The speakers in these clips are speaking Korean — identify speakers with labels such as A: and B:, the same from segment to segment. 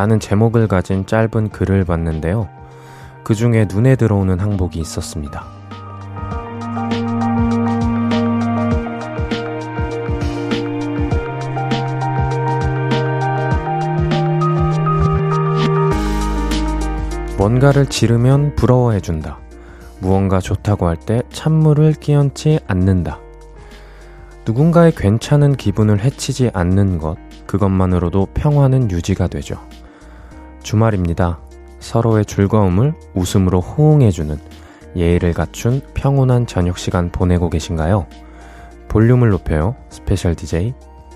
A: 라는 제목을 가진 짧은 글을 봤는데요. 그 중에 눈에 들어오는 항복이 있었습니다. 뭔가를 지르면 부러워해준다. 무언가 좋다고 할 때 찬물을 끼얹지 않는다. 누군가의 괜찮은 기분을 해치지 않는 것, 그것만으로도 평화는 유지가 되죠. 주말입니다. 서로의 즐거움을 웃음으로 호응해주는 예의를 갖춘 평온한 저녁 시간 보내고 계신가요? 볼륨을 높여요. special DJ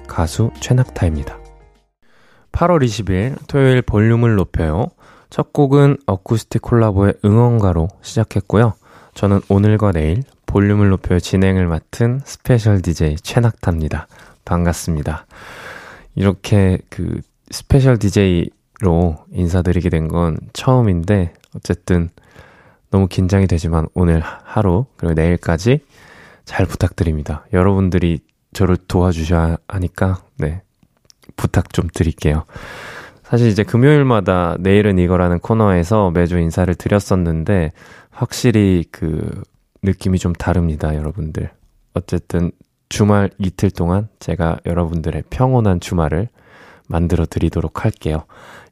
A: 가수 최낙타입니다. 8월 20일 토요일 볼륨을 높여요. 첫 곡은 Acoustic Collabo의 응원가로 시작했고요. 저는 오늘과 내일 볼륨을 높여 진행을 맡은 special DJ 최낙타입니다. 반갑습니다. 이렇게 그 special DJ 로 인사드리게 된 건 처음인데 어쨌든 너무 긴장이 되지만 오늘 하루 그리고 내일까지 잘 부탁드립니다. 여러분들이 저를 도와주셔야 하니까 네 부탁 좀 드릴게요. 사실 이제 금요일마다 내일은 이거라는 코너에서 매주 인사를 드렸었는데 확실히 그 느낌이 좀 다릅니다, 여러분들. 어쨌든 주말 이틀 동안 제가 여러분들의 평온한 주말을 만들어 드리도록 할게요.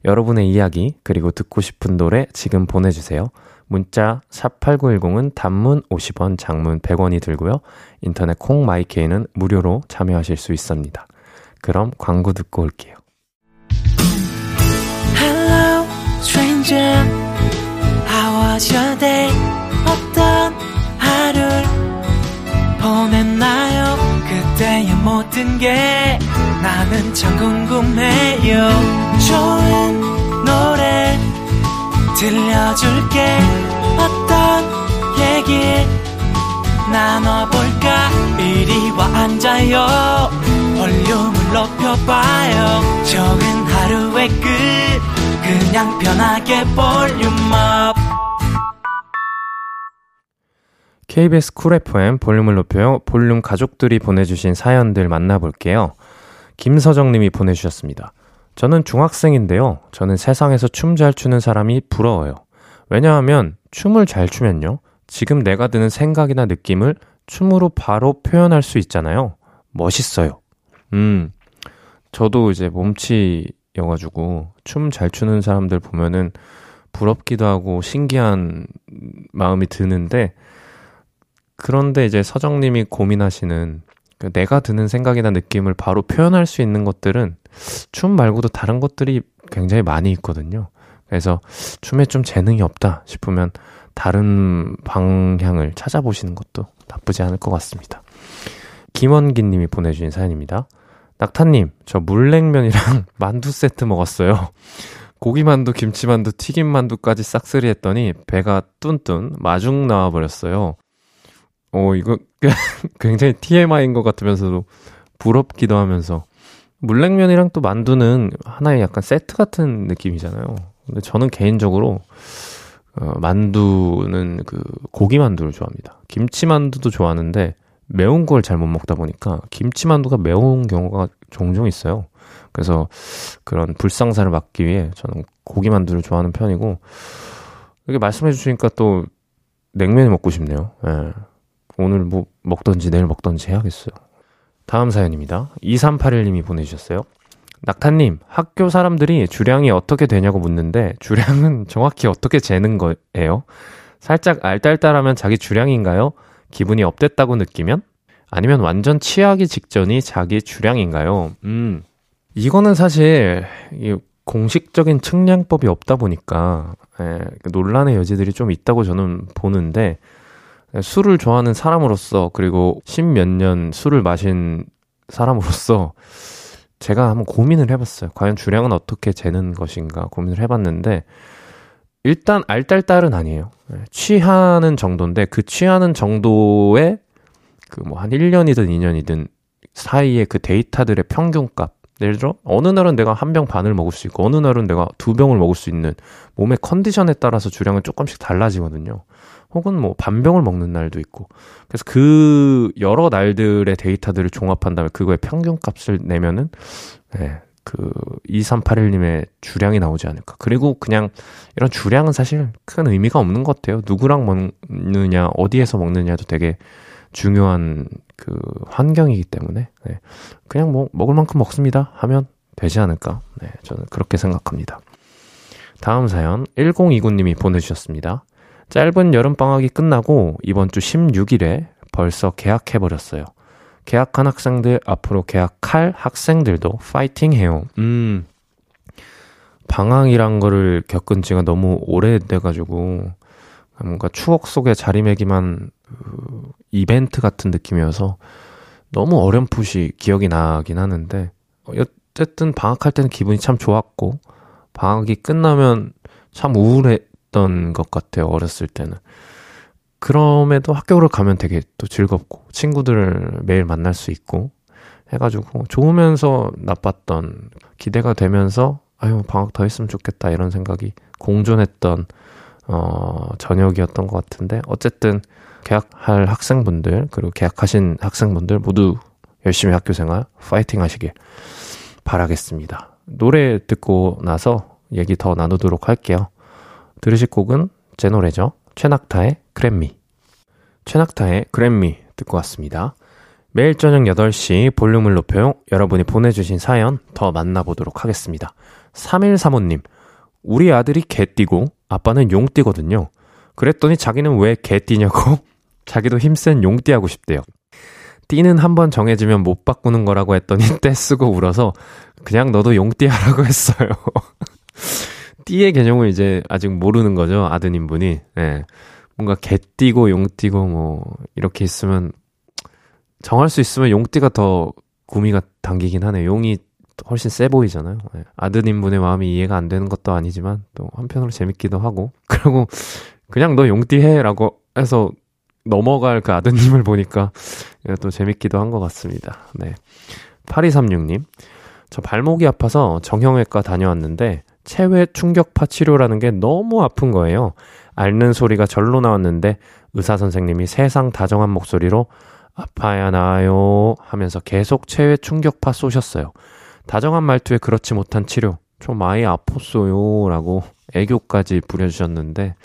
A: 여러분의 이야기, 그리고 듣고 싶은 노래 지금 보내주세요. 문자 샵8910은 단문 50원, 장문 100원이 들고요. 인터넷 콩 마이케이는 무료로 참여하실 수 있습니다. 그럼 광고 듣고 올게요. Hello, 모든 게 나는 참 궁금해요. 좋은 노래 들려줄게. 어떤 얘기 나눠볼까? 이리 와 앉아요. 볼륨을 높여봐요. 적은 하루의 끝. 그냥 편하게 볼륨업. KBS Cool FM 볼륨을 높여요. 볼륨 가족들이 보내주신 사연들 만나볼게요. 김서정 님이 보내주셨습니다. 저는 중학생인데요. 저는 세상에서 춤 잘 추는 사람이 부러워요. 왜냐하면 춤을 잘 추면요. 지금 내가 드는 생각이나 느낌을 춤으로 바로 표현할 수 있잖아요. 멋있어요. 음, 저도 이제 몸치여가지고 춤 잘 추는 사람들 보면은 부럽기도 하고 신기한 마음이 드는데 그런데 이제 서정님이 고민하시는 그 내가 드는 생각이나 느낌을 바로 표현할 수 있는 것들은 춤 말고도 다른 것들이 굉장히 많이 있거든요. 그래서 춤에 좀 재능이 없다 싶으면 다른 방향을 찾아보시는 것도 나쁘지 않을 것 같습니다. 김원기 님이 보내주신 사연입니다. 낙타님, 저 물냉면이랑 만두 세트 먹었어요. 고기만두, 김치만두, 튀김만두까지 싹쓸이 했더니 배가 뚠뚠 마중 나와버렸어요. 어, 이거 굉장히 TMI인 것 같으면서도 부럽기도 하면서 물냉면이랑 또 만두는 하나의 약간 세트 같은 느낌이잖아요. 근데 저는 개인적으로 어, 만두는 그 고기 만두를 좋아합니다. 김치 만두도 좋아하는데 매운 걸 잘 못 먹다 보니까 김치 만두가 매운 경우가 종종 있어요. 그래서 그런 불상사를 막기 위해 저는 고기 만두를 좋아하는 편이고 이렇게 말씀해 주시니까 또 냉면이 먹고 싶네요. 예. 오늘 뭐 먹던지 내일 먹던지 해야겠어요. 다음 사연입니다. 2381님이 보내주셨어요. 낙타님, 학교 사람들이 주량이 어떻게 되냐고 묻는데, 주량은 정확히 어떻게 재는 거예요? 살짝 알딸딸하면 자기 주량인가요? 기분이 업됐다고 느끼면? 아니면 완전 취하기 직전이 자기 주량인가요? 음, 이거는 사실, 이 공식적인 측량법이 없다 보니까, 예, 논란의 여지들이 좀 있다고 저는 보는데, 술을 좋아하는 사람으로서, 그리고 십몇 년 술을 마신 사람으로서, 제가 한번 고민을 해봤어요. 과연 주량은 어떻게 재는 것인가 고민을 해봤는데, 일단 알딸딸은 아니에요. 예, 취하는 정도인데, 그 취하는 정도의 그 뭐 한 1년이든 2년이든 사이에 그 데이터들의 평균값. 예를 들어, 어느 날은 내가 한 병 반을 먹을 수 있고, 어느 날은 내가 두 병을 먹을 수 있는 몸의 컨디션에 따라서 주량은 조금씩 달라지거든요. 혹은 뭐 반병을 먹는 날도 있고. 그래서 그 여러 날들의 데이터들을 종합한 다음에 그거의 평균값을 내면은 네, 그 2381님의 주량이 나오지 않을까. 그리고 그냥 이런 주량은 사실 큰 의미가 없는 것 같아요. 누구랑 먹느냐, 어디에서 먹느냐도 되게 중요한 그 환경이기 때문에 네. 그냥 뭐 먹을 만큼 먹습니다 하면 되지 않을까. 네, 저는 그렇게 생각합니다. 다음 사연 1029님이 보내주셨습니다. 짧은 여름방학이 끝나고 이번 주 16일에 벌써 개학해버렸어요. 개학한 학생들, 앞으로 개학할 학생들도 파이팅 해요. 음, 방학이란 거를 겪은 지가 너무 오래돼가지고, 뭔가 추억 속에 자리매김한 그 이벤트 같은 느낌이어서 너무 어렴풋이 기억이 나긴 하는데, 어쨌든 방학할 때는 기분이 참 좋았고, 방학이 끝나면 참 우울했던 것 같아요, 어렸을 때는. 그럼에도 학교를 가면 되게 또 즐겁고 친구들을 매일 만날 수 있고 해가지고 좋으면서 나빴던 기대가 되면서 아유 방학 더 했으면 좋겠다 이런 생각이 공존했던 어 저녁이었던 것 같은데 어쨌든 계약할 학생분들 그리고 계약하신 학생분들 모두 열심히 학교 생활 파이팅 하시길 바라겠습니다. 노래 듣고 나서 얘기 더 나누도록 할게요. 들으실 곡은 제 노래죠. 최낙타의 그램미. 최낙타의 그램미 듣고 왔습니다. 매일 저녁 8시 볼륨을 높여요. 여러분이 보내주신 사연 더 만나보도록 하겠습니다. 3135님, 우리 아들이 개띠고 아빠는 용띠거든요. 그랬더니 자기는 왜 개띠냐고? 자기도 힘센 용띠 하고 싶대요. 띠는 한 번 정해지면 못 바꾸는 거라고 했더니 떼쓰고 울어서 그냥 너도 용띠 하라고 했어요. 띠의 개념을 이제 아직 모르는 거죠. 아드님 분이. 네. 뭔가 개띠고 용띠고 뭐 이렇게 있으면 정할 수 있으면 용띠가 더 구미가 당기긴 하네. 용이 훨씬 세 보이잖아요. 네. 아드님 분의 마음이 이해가 안 되는 것도 아니지만 또 한편으로 재밌기도 하고 그리고 그냥 너 용띠 해라고 해서 넘어갈 그 아드님을 보니까 또 재밌기도 한 것 같습니다. 네. 8236님. 저 발목이 아파서 정형외과 다녀왔는데 체외 충격파 치료라는 게 너무 아픈 거예요. 앓는 소리가 절로 나왔는데 의사 선생님이 세상 다정한 목소리로 아파야 나아요 하면서 계속 체외 충격파 쏘셨어요. 다정한 말투에 그렇지 못한 치료. 좀 많이 아팠어요. 라고 애교까지 부려주셨는데,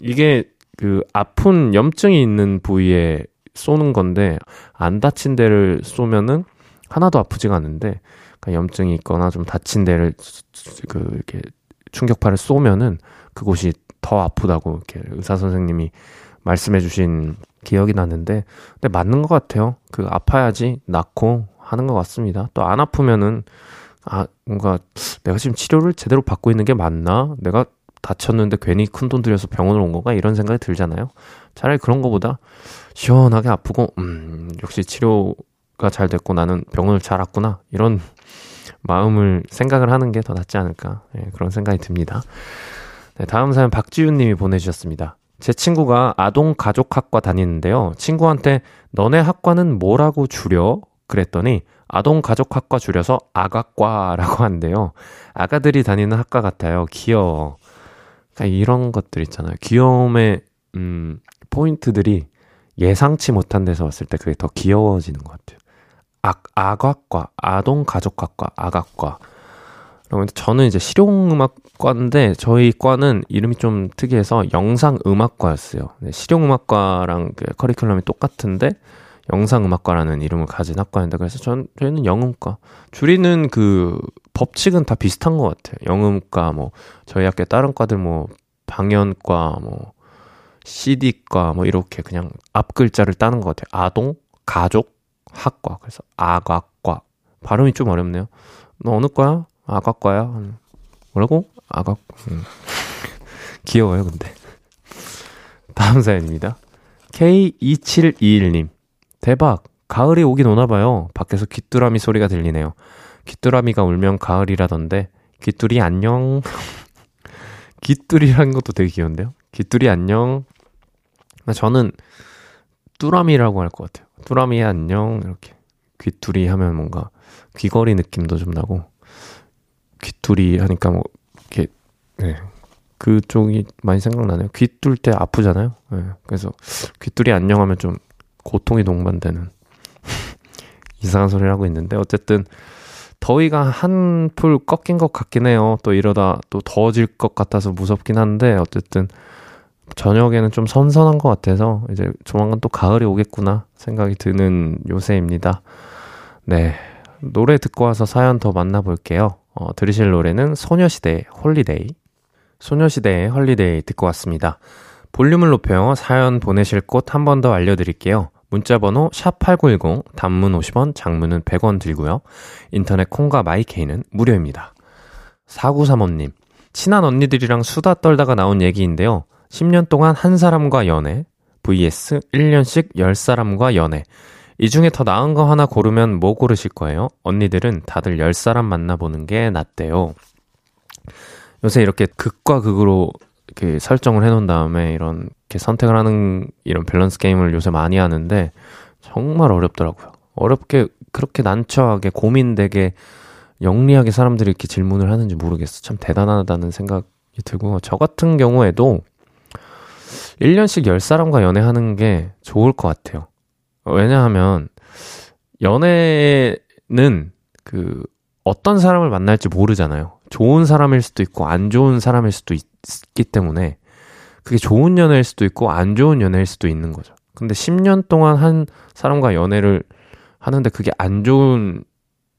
A: 이게 그 아픈 염증이 있는 부위에 쏘는 건데, 안 다친 데를 쏘면은 하나도 아프지가 않은데, 그러니까 염증이 있거나 좀 다친 데를 그 이렇게 충격파를 쏘면은 그곳이 더 아프다고 이렇게 의사 선생님이 말씀해 주신 기억이 나는데 근데 맞는 것 같아요. 그 아파야지 낫고 하는 것 같습니다. 또 안 아프면은 아 뭔가 내가 지금 치료를 제대로 받고 있는 게 맞나? 내가 다쳤는데 괜히 큰 돈 들여서 병원을 온 건가? 이런 생각이 들잖아요. 차라리 그런 거보다 시원하게 아프고 음 역시 치료가 잘 됐고 나는 병원을 잘 왔구나 이런 마음을 생각을 하는 게 더 낫지 않을까 네, 그런 생각이 듭니다. 네, 다음 사연 박지윤 님이 보내주셨습니다. 제 친구가 아동 가족학과 다니는데요. 친구한테 너네 학과는 뭐라고 줄여? 그랬더니 아동 가족학과 줄여서 아가과라고 한대요. 아가들이 다니는 학과 같아요. 귀여워. 그러니까 이런 것들 있잖아요. 귀여움의 음, 포인트들이 예상치 못한 데서 왔을 때 그게 더 귀여워지는 것 같아요. 아, 아각과, 아동가족학과, 아각과. 그러면 저는 이제 실용음악과인데 저희 과는 이름이 좀 특이해서 영상음악과였어요. 네, 실용음악과랑 그 커리큘럼이 똑같은데 영상음악과라는 이름을 가진 학과인데 그래서 전 저희는 영음과 줄이는 그 법칙은 다 비슷한 것 같아요. 영음과 뭐 저희 학교 다른 과들 뭐 방연과 뭐 CD과 뭐 이렇게 그냥 앞 글자를 따는 것 같아요. 아동, 가족, 학과. 그래서 아각과. 발음이 좀 어렵네요. 너 어느 과야? 아각과야? 음. 뭐라고? 아각. 음. 귀여워요, 근데. 다음 사연입니다. K2721님. 대박. 가을이 오긴 오나 봐요. 밖에서 귀뚜라미 소리가 들리네요. 귀뚜라미가 울면 가을이라던데, 귀뚜리 안녕. 귀뚜리라는 것도 되게 귀여운데요? 귀뚜리 안녕. 저는 뚜라미라고 할 것 같아요. 뚜라미 안녕 이렇게 귀뚜리 하면 뭔가 귀걸이 느낌도 좀 나고 귀뚜리 하니까 뭐 이렇게 네. 그쪽이 많이 생각나네요. 귀 뚫 때 아프잖아요. 네. 그래서 귀뚜리 안녕하면 좀 고통이 동반되는 이상한 소리를 하고 있는데 어쨌든 더위가 한 풀 꺾인 것 같긴 해요. 또 이러다 또 더워질 것 같아서 무섭긴 한데 어쨌든 저녁에는 좀 선선한 것 같아서 이제 조만간 또 가을이 오겠구나 생각이 드는 요새입니다. 네. 노래 듣고 와서 사연 더 만나볼게요. 어, 들으실 노래는 소녀시대의 Holiday. 소녀시대의 Holiday 듣고 왔습니다. 볼륨을 높여 사연 보내실 곳 한 번 더 알려드릴게요. 문자번호 샵8910, 단문 50원, 장문은 100원 들고요. 인터넷 콩과 My K는 무료입니다. 4935님, 친한 언니들이랑 수다 떨다가 나온 얘기인데요. 10년 동안 한 사람과 연애, vs 1년씩 10사람과 연애. 이 중에 더 나은 거 하나 고르면 뭐 고르실 거예요? 언니들은 다들 10사람 만나보는 게 낫대요. 요새 이렇게 극과 극으로 이렇게 설정을 해놓은 다음에 이런 이렇게 선택을 하는 이런 밸런스 게임을 요새 많이 하는데 정말 어렵더라고요. 어렵게 그렇게 난처하게 고민되게 영리하게 사람들이 이렇게 질문을 하는지 모르겠어. 참 대단하다는 생각이 들고 저 같은 경우에도 1년씩 10사람과 연애하는 게 좋을 것 같아요. 왜냐하면 연애는 그 어떤 사람을 만날지 모르잖아요. 좋은 사람일 수도 있고 안 좋은 사람일 수도 있 기 때문에 그게 좋은 연애일 수도 있고 안 좋은 연애일 수도 있는 거죠. 근데 10년 동안 한 사람과 연애를 하는데 그게 안 좋은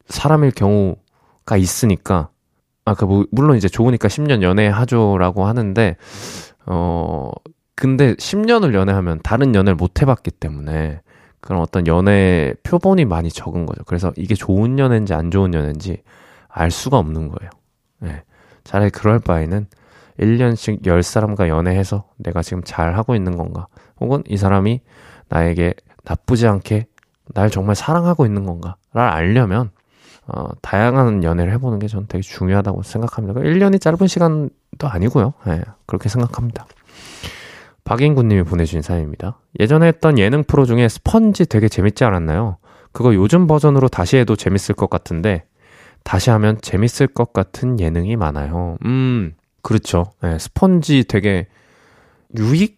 A: 사람일 경우가 있으니까 아까 뭐 물론 이제 좋으니까 10년 연애하죠라고 하는데 어 근데 10년을 연애하면 다른 연애를 못 해봤기 때문에 그런 어떤 연애 표본이 많이 적은 거죠. 그래서 이게 좋은 연애인지 안 좋은 연애인지 알 수가 없는 거예요. 네. 차라리 그럴 바에는 1년씩 10사람과 연애해서 내가 지금 잘 하고 있는 건가? 혹은 이 사람이 나에게 나쁘지 않게 날 정말 사랑하고 있는 건가? 를 알려면, 어, 다양한 연애를 해보는 게 저는 되게 중요하다고 생각합니다. 1년이 짧은 시간도 아니고요. 네, 그렇게 생각합니다. 박인구님이 보내주신 사연입니다. 예전에 했던 예능 프로 중에 스펀지 되게 재밌지 않았나요? 그거 요즘 버전으로 다시 해도 재밌을 것 같은데, 다시 하면 재밌을 것 같은 예능이 많아요. 음, 그렇죠. 네, 스펀지 되게 유익?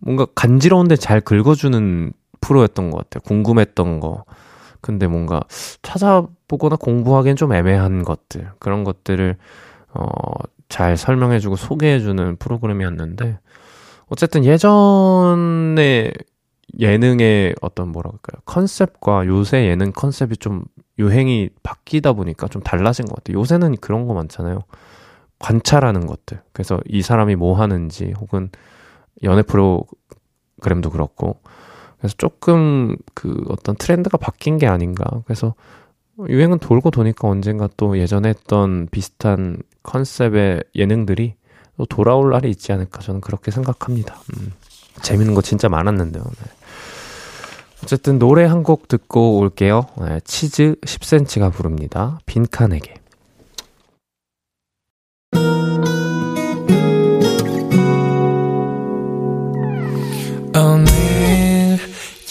A: 뭔가 간지러운데 잘 긁어주는 프로였던 것 같아요. 궁금했던 거. 근데 뭔가 찾아보거나 공부하기엔 좀 애매한 것들. 그런 것들을, 어, 잘 설명해주고 소개해주는 프로그램이었는데, 어쨌든 예전에 예능의 어떤 뭐라 그럴까요? 컨셉과 요새 예능 컨셉이 좀 유행이 바뀌다 보니까 좀 달라진 것 같아요. 요새는 그런 거 많잖아요. 관찰하는 것들. 그래서 이 사람이 뭐 하는지 혹은 연애 프로그램도 그렇고 그래서 조금 그 어떤 트렌드가 바뀐 게 아닌가. 그래서 유행은 돌고 도니까 언젠가 또 예전에 했던 비슷한 컨셉의 예능들이 또 돌아올 날이 있지 않을까 저는 그렇게 생각합니다. 음, 재밌는 거 진짜 많았는데요. 네. 어쨌든 노래 한 곡 듣고 올게요. 네, 치즈 10cm가 부릅니다. 빈칸에게.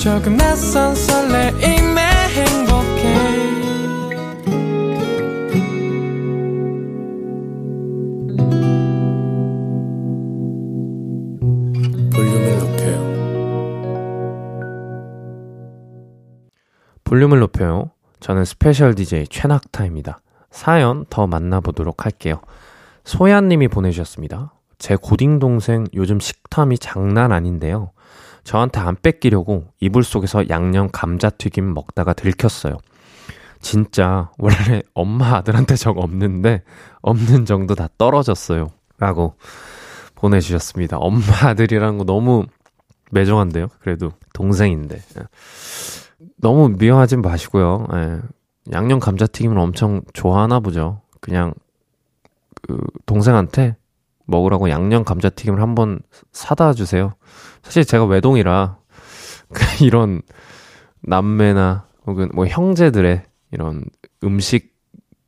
A: 조금 낯선 설레임에 행복해 볼륨을 높여요. 저는 special DJ 최낙타입니다. 사연 더 만나보도록 할게요. 소야님이 보내주셨습니다. 제 고딩 동생 요즘 식탐이 장난 아닌데요. 저한테 안 뺏기려고 이불 속에서 양념 감자튀김 먹다가 들켰어요. 진짜 원래 엄마 아들한테 적 없는데 없는 정도 다 떨어졌어요. 라고 보내주셨습니다. 엄마 아들이라는 거 너무 매정한데요. 그래도 동생인데. 너무 미워하진 마시고요. 예. 양념 감자튀김을 엄청 좋아하나 보죠. 그냥 그 동생한테 먹으라고 양념 감자튀김을 한번 사다 주세요. 사실 제가 외동이라 이런 남매나 혹은 뭐 형제들의 이런 음식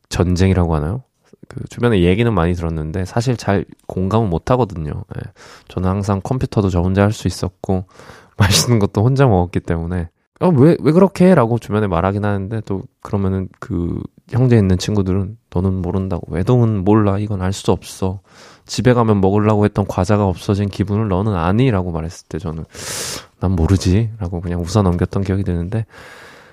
A: 전쟁이라고 하나요? 그 주변에 얘기는 많이 들었는데 사실 잘 공감은 못 하거든요. 예. 저는 항상 컴퓨터도 저 혼자 할 수 있었고 맛있는 것도 혼자 먹었기 때문에 어, 왜, 왜 그렇게 해? 라고 주변에 말하긴 하는데 또 그러면은 그 형제 있는 친구들은 너는 모른다고. 외동은 몰라. 이건 알 수 없어. 집에 가면 먹으려고 했던 과자가 없어진 기분을 너는 아니? 라고 말했을 때 저는 난 모르지. 라고 그냥 웃어 넘겼던 기억이 드는데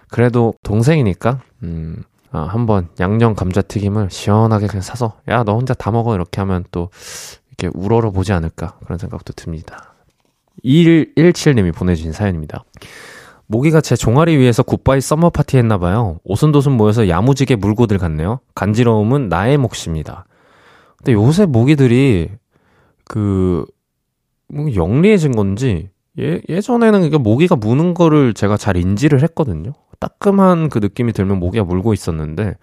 A: 그래도 동생이니까, 음, 아, 한번 양념 감자튀김을 시원하게 그냥 사서 야, 너 혼자 다 먹어. 이렇게 하면 또 이렇게 우러러 보지 않을까. 그런 생각도 듭니다. 2117님이 보내주신 사연입니다. 모기가 제 종아리 위에서 goodbye summer 파티 했나봐요. 오순도순 모여서 야무지게 물고들 갔네요. 간지러움은 나의 몫입니다. 근데 요새 모기들이 그, 뭐 영리해진 건지, 예, 예전에는 그 모기가 무는 거를 제가 잘 인지를 했거든요. 따끔한 그 느낌이 들면 모기가 물고 있었는데,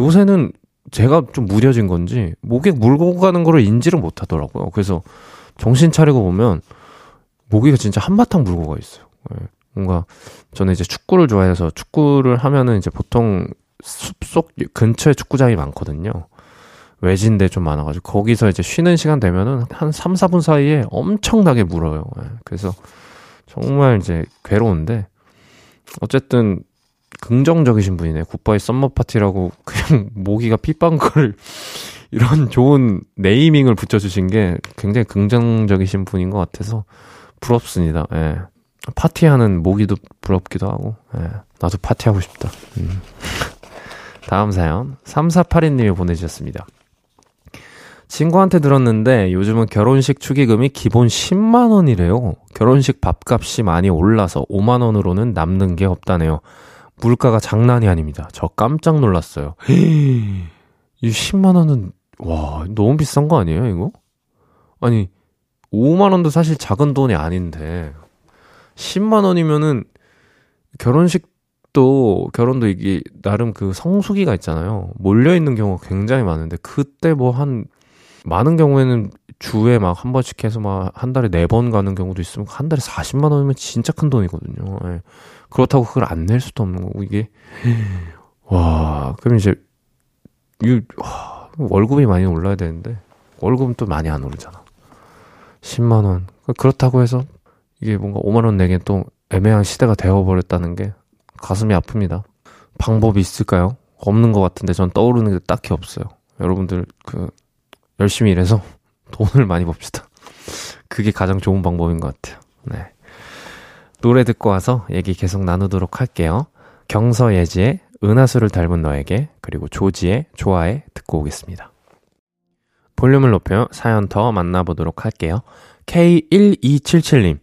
A: 요새는 제가 좀 무뎌진 건지, 모기 물고 가는 거를 인지를 못 하더라고요. 그래서 정신 차리고 보면, 모기가 진짜 한바탕 물고 가 있어요. 예. 뭔가 저는 이제 축구를 좋아해서 축구를 하면은 이제 보통 숲속 근처에 축구장이 많거든요. 외진데 좀 많아가지고 거기서 이제 쉬는 시간 되면은 한 3, 4분 사이에 엄청나게 물어요. 예. 그래서 정말 이제 괴로운데 어쨌든 긍정적이신 분이네. goodbye summer 파티라고 그냥 모기가 피 빤 거를 이런 좋은 네이밍을 붙여주신 게 굉장히 긍정적이신 분인 것 같아서 부럽습니다. 예. 파티하는 모기도 부럽기도 하고, 예, 나도 파티하고 싶다. 음. 다음 사연, 3482님이 보내주셨습니다. 친구한테 들었는데 요즘은 결혼식 축의금이 기본 10만원이래요. 결혼식 밥값이 많이 올라서 5만원으로는 남는 게 없다네요. 물가가 장난이 아닙니다. 저 깜짝 놀랐어요. 이 10만원은, 와, 너무 비싼 거 아니에요, 이거? 아니, 5만원도 사실 작은 돈이 아닌데, 10만 원이면은 결혼식도 결혼도 이게 나름 그 성수기가 있잖아요. 몰려 있는 경우가 굉장히 많은데 그때 뭐 한 많은 경우에는 주에 막 한 번씩 해서 막 한 달에 네 번 가는 경우도 있으면 한 달에 40만 원이면 진짜 큰 돈이거든요. 예. 그렇다고 그걸 안 낼 수도 없는 거고 이게 와 그럼 이제 이 와, 월급이 많이 올라야 되는데 월급은 또 많이 안 오르잖아. 10만 원 그렇다고 해서 이게 뭔가 5만원 내기엔 또 애매한 시대가 되어버렸다는 게 가슴이 아픕니다. 방법이 있을까요? 없는 것 같은데 전 떠오르는 게 딱히 없어요. 여러분들 그 열심히 일해서 돈을 많이 봅시다. 그게 가장 좋은 방법인 것 같아요. 네. 노래 듣고 와서 얘기 계속 나누도록 할게요. 경서예지의 은하수를 닮은 너에게 그리고 조지의 좋아해 듣고 오겠습니다. 볼륨을 높여 사연 더 만나보도록 할게요. K1277님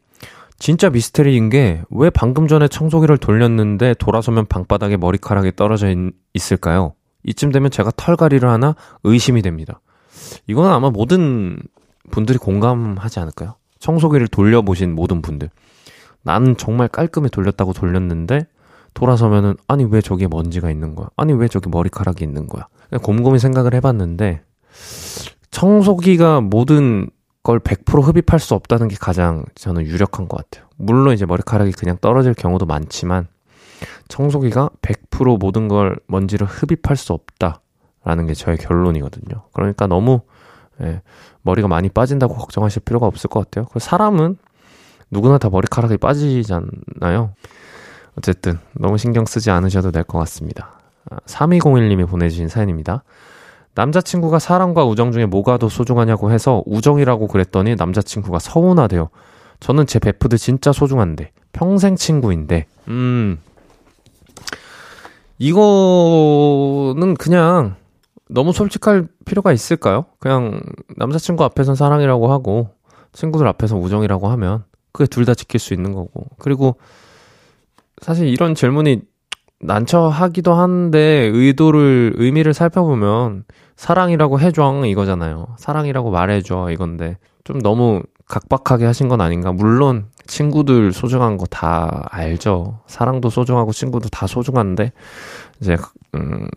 A: 진짜 미스테리인 게 왜 방금 전에 청소기를 돌렸는데 돌아서면 방바닥에 머리카락이 떨어져 있, 있을까요? 이쯤 되면 제가 털갈이를 하나 의심이 됩니다. 이건 아마 모든 분들이 공감하지 않을까요? 청소기를 돌려보신 모든 분들. 나는 정말 깔끔히 돌렸다고 돌렸는데 돌아서면은 아니 왜 저기에 먼지가 있는 거야? 아니 왜 저기 머리카락이 있는 거야? 곰곰이 생각을 해봤는데 청소기가 모든 걸 100% 흡입할 수 없다는 게 가장 저는 유력한 것 같아요. 물론 이제 머리카락이 그냥 떨어질 경우도 많지만 청소기가 100% 모든 걸 먼지를 흡입할 수 없다라는 게 저의 결론이거든요. 그러니까 너무 예, 머리가 많이 빠진다고 걱정하실 필요가 없을 것 같아요. 사람은 누구나 다 머리카락이 빠지잖아요. 어쨌든 너무 신경 쓰지 않으셔도 될 것 같습니다. 3201님이 아, 보내주신 사연입니다. 남자친구가 사랑과 우정 중에 뭐가 더 소중하냐고 해서 우정이라고 그랬더니 남자친구가 서운하대요. 저는 제 베프드 진짜 소중한데 평생 친구인데 음 이거는 그냥 너무 솔직할 필요가 있을까요? 그냥 남자친구 앞에선 사랑이라고 하고 친구들 앞에서 우정이라고 하면 그게 둘 다 지킬 수 있는 거고 그리고 사실 이런 질문이 난처하기도 한데 의도를 의미를 살펴보면 사랑이라고 해줘 이거잖아요. 사랑이라고 말해줘 이건데 좀 너무 각박하게 하신 건 아닌가. 물론 친구들 소중한 거 다 알죠. 사랑도 소중하고 친구도 다 소중한데 이제 음,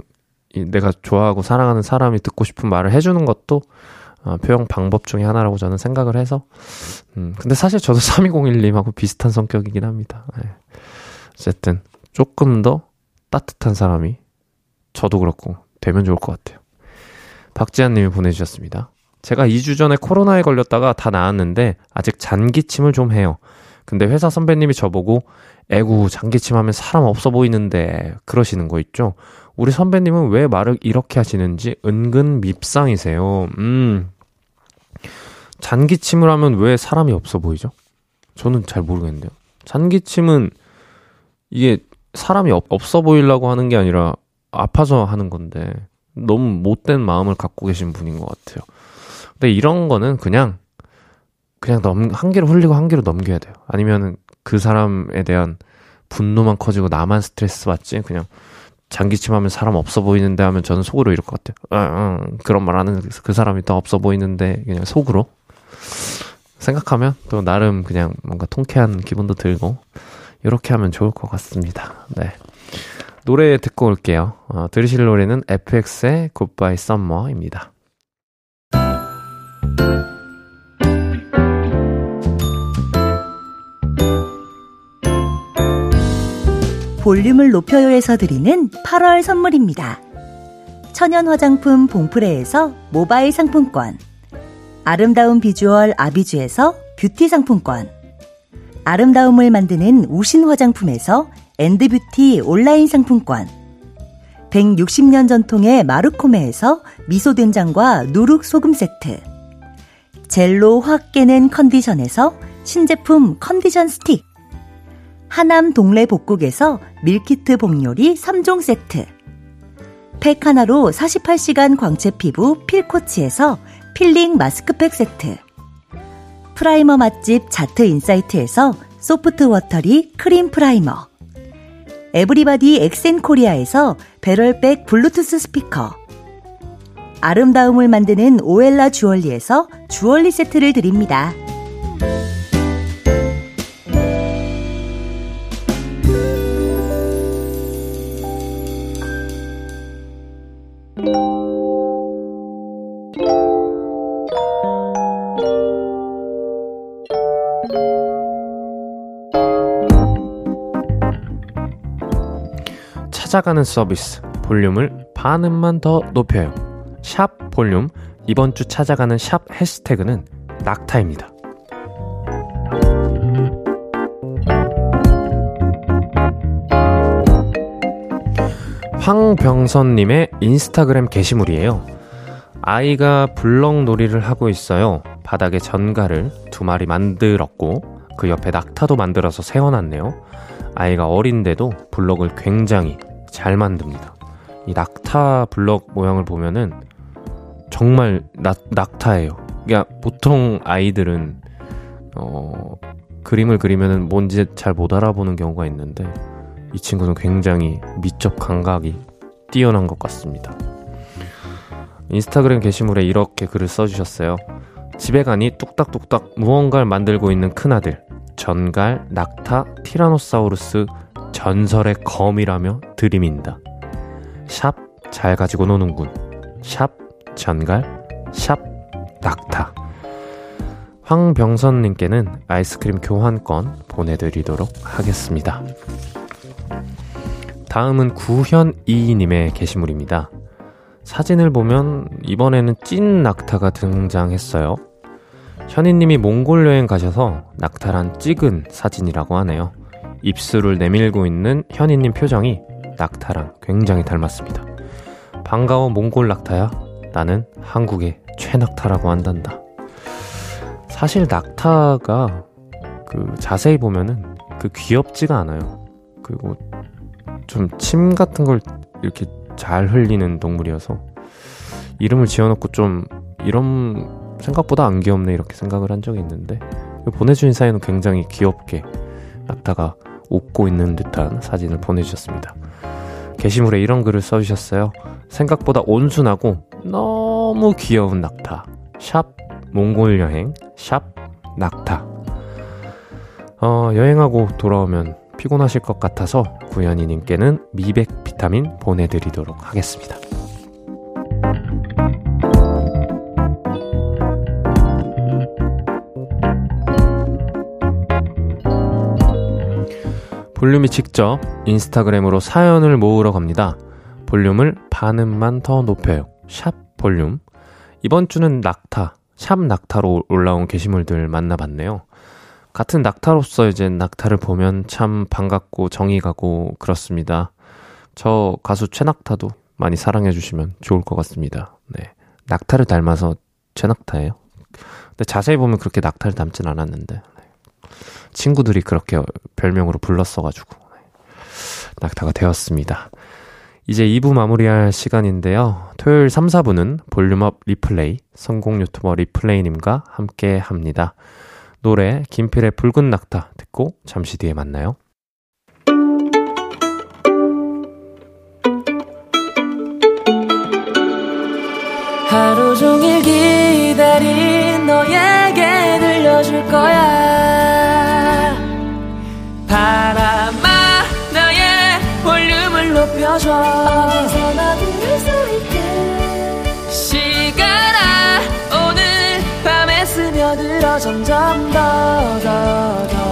A: 이 내가 좋아하고 사랑하는 사람이 듣고 싶은 말을 해주는 것도 어, 표현 방법 중에 하나라고 저는 생각을 해서 음, 근데 사실 저도 3201님하고 비슷한 성격이긴 합니다. 네. 어쨌든 조금 더 따뜻한 사람이 저도 그렇고 되면 좋을 것 같아요. 박지한 님이 보내주셨습니다. 제가 2주 전에 코로나에 걸렸다가 다 나았는데 아직 잔기침을 좀 해요. 근데 회사 선배님이 저보고 에구 잔기침 하면 사람 없어 보이는데 그러시는 거 있죠? 우리 선배님은 왜 말을 이렇게 하시는지 은근 밉상이세요. 음. 잔기침을 하면 왜 사람이 없어 보이죠? 저는 잘 모르겠는데요. 잔기침은 이게 사람이 없, 없어 보이려고 하는 게 아니라 아파서 하는 건데 너무 못된 마음을 갖고 계신 분인 것 같아요. 근데 이런 거는 그냥 그냥 넘, 한 개로 흘리고 한 개로 넘겨야 돼요. 아니면은 그 사람에 대한 분노만 커지고 나만 스트레스 받지 그냥 장기침하면 사람 없어 보이는데 하면 저는 속으로 이럴 것 같아요. 그런 말 하는 그 사람이 더 없어 보이는데 그냥 속으로 생각하면 또 나름 그냥 뭔가 통쾌한 기분도 들고 이렇게 하면 좋을 것 같습니다. 네. 노래 듣고 올게요. 어, 들으실 노래는 FX의 Goodbye Summer입니다.
B: 볼륨을 높여요에서 드리는 8월 선물입니다. 천연 화장품 봉프레에서 모바일 상품권 아름다운 비주얼 아비주에서 뷰티 상품권 아름다움을 만드는 우신 화장품에서 앤드뷰티 온라인 상품권. 160년 전통의 마르코메에서 미소된장과 누룩소금 세트. 젤로 확 깨는 컨디션에서 신제품 컨디션 스틱. 하남 동래 복국에서 meal kit 복요리 3종 세트. 팩 하나로 48시간 광채 피부 필코치에서 필링 마스크팩 세트 primer 맛집 자트 인사이트에서 soft watery 크림 primer 에브리바디 엑센코리아에서 barrel bag 블루투스 스피커 아름다움을 만드는 오엘라 주얼리에서 주얼리 세트를 드립니다.
A: 찾아가는 서비스 볼륨을 반음만 더 높여요. 샵 볼륨 이번 주 찾아가는 샵 해시태그는 낙타입니다. 황병선님의 인스타그램 게시물이에요. 아이가 블럭놀이를 하고 있어요. 바닥에 전갈을 두 마리 만들었고 그 옆에 낙타도 만들어서 세워놨네요. 아이가 어린데도 블럭을 굉장히 잘 만듭니다. 이 낙타 블럭 모양을 보면은 정말 낙, 낙타예요. 그러니까 보통 아이들은 어, 그림을 그리면은 뭔지 잘 못 알아보는 경우가 있는데 이 친구는 굉장히 미적 감각이 뛰어난 것 같습니다. 인스타그램 게시물에 이렇게 글을 써주셨어요. 집에 가니 뚝딱뚝딱 무언가를 만들고 있는 큰아들. 전갈, 낙타, 티라노사우루스, 전설의 검이라며 들이민다. 샵, 잘 가지고 노는군. 샵, 전갈, 샵, 낙타. 황병선님께는 아이스크림 교환권 보내드리도록 하겠습니다. 다음은 구현이님의 게시물입니다. 사진을 보면 이번에는 찐 낙타가 등장했어요. 현이님이 몽골 여행 가셔서 낙타란 찍은 사진이라고 하네요. 입술을 내밀고 있는 현이님 표정이 낙타랑 굉장히 닮았습니다. 반가워 몽골 낙타야. 나는 한국의 최낙타라고 한단다. 사실 낙타가 그 자세히 보면은 그 귀엽지가 않아요. 그리고 좀 침 같은 걸 이렇게 잘 흘리는 동물이어서 이름을 지어놓고 좀 이런 생각보다 안 귀엽네 이렇게 생각을 한 적이 있는데 보내주신 사연은 굉장히 귀엽게 낙타가 웃고 있는 듯한 사진을 보내주셨습니다. 게시물에 이런 글을 써주셨어요. 생각보다 온순하고 너무 귀여운 낙타. 샵 몽골 여행. 샵 낙타. 어, 여행하고 돌아오면 피곤하실 것 같아서 구현이님께는 미백 비타민 보내드리도록 하겠습니다. 볼륨이 직접 인스타그램으로 사연을 모으러 갑니다. 볼륨을 반음만 더 높여요. 샵 볼륨. 이번 주는 낙타, 샵 낙타로 올라온 게시물들 만나봤네요. 같은 낙타로서 이제 낙타를 보면 참 반갑고 정이 가고 그렇습니다. 저 가수 최낙타도 많이 사랑해 주시면 좋을 것 같습니다. 네. 낙타를 닮아서 최낙타예요. 근데 자세히 보면 그렇게 낙타를 닮진 않았는데 네. 친구들이 그렇게 별명으로 불렀어가지고 네. 낙타가 되었습니다. 이제 2부 마무리할 시간인데요. 토요일 3, 4부는 볼륨업 리플레이, 성공 유튜버 리플레이님과 함께 합니다. 노래 김필의 붉은 낙타 듣고 잠시 뒤에 만나요.
C: 하루 종일 기다린 너에게 들려줄 거야 높여줘 어디서나 들을 수 있게 시간아 오늘 밤에 스며들어 점점 더 더 더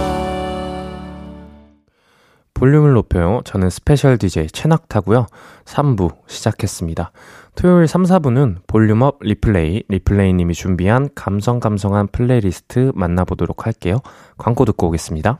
A: 볼륨을 높여요. 저는 special DJ 최낙타고요. 3부 시작했습니다. 토요일 3, 4부는 볼륨 up replay, replay님이 준비한 감성감성한 플레이리스트 만나보도록 할게요. 광고 듣고 오겠습니다.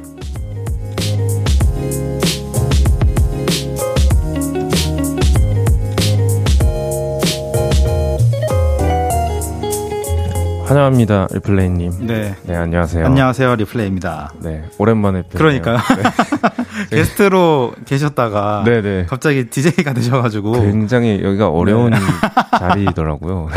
A: 환영합니다, 리플레이님.
D: 네.
A: 네, 안녕하세요.
D: 안녕하세요, 리플레이입니다.
A: 네, 오랜만에 뵙네요.
D: 그러니까요.
A: 네.
D: 게스트로 계셨다가
A: 네네.
D: 갑자기 DJ가 되셔가지고
A: 굉장히 여기가 어려운
D: 네.
A: 자리더라고요.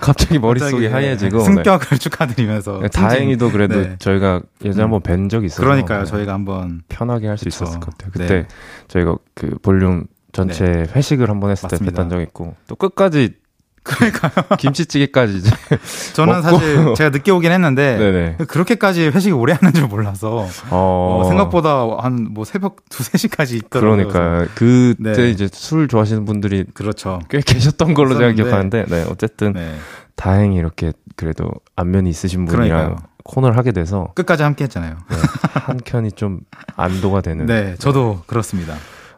A: 갑자기 머릿속이
D: 갑자기,
A: 하얘지고.
D: 네, 승격을 축하드리면서
A: 네, 다행히도 그래도
D: 네.
A: 저희가 예전에 한번 뵌 적이 있어서
D: 그러니까요,
A: 네,
D: 저희가 한번
A: 편하게 할 수. 있었을 것 같아요.
D: 네.
A: 그때 저희가 그 볼륨 전체 회식을 한번 했을 때
D: 맞습니다.
A: 뵀던 적 있고 또 끝까지
D: 그러니까요.
A: 김치찌개까지 이제
D: 저는
A: 먹고.
D: 사실 제가 늦게 오긴 했는데
A: 네네.
D: 그렇게까지 회식이 오래 하는 줄 몰라서
A: 어,
D: 어, 생각보다 한 뭐 새벽 두세 시까지 있더라고요.
A: 그러니까 그때
D: 네.
A: 이제 술 좋아하시는 분들이
D: 그렇죠.
A: 꽤 계셨던 걸로 제가
D: 있었는데.
A: 기억하는데 네 어쨌든
D: 네.
A: 다행히 이렇게 그래도 안면이 있으신 분이랑
D: 그러니까요.
A: 코너를 하게 돼서
D: 끝까지 함께 했잖아요.
A: 네, 한켠이 좀 안도가 되는
D: 네, 저도 그렇습니다.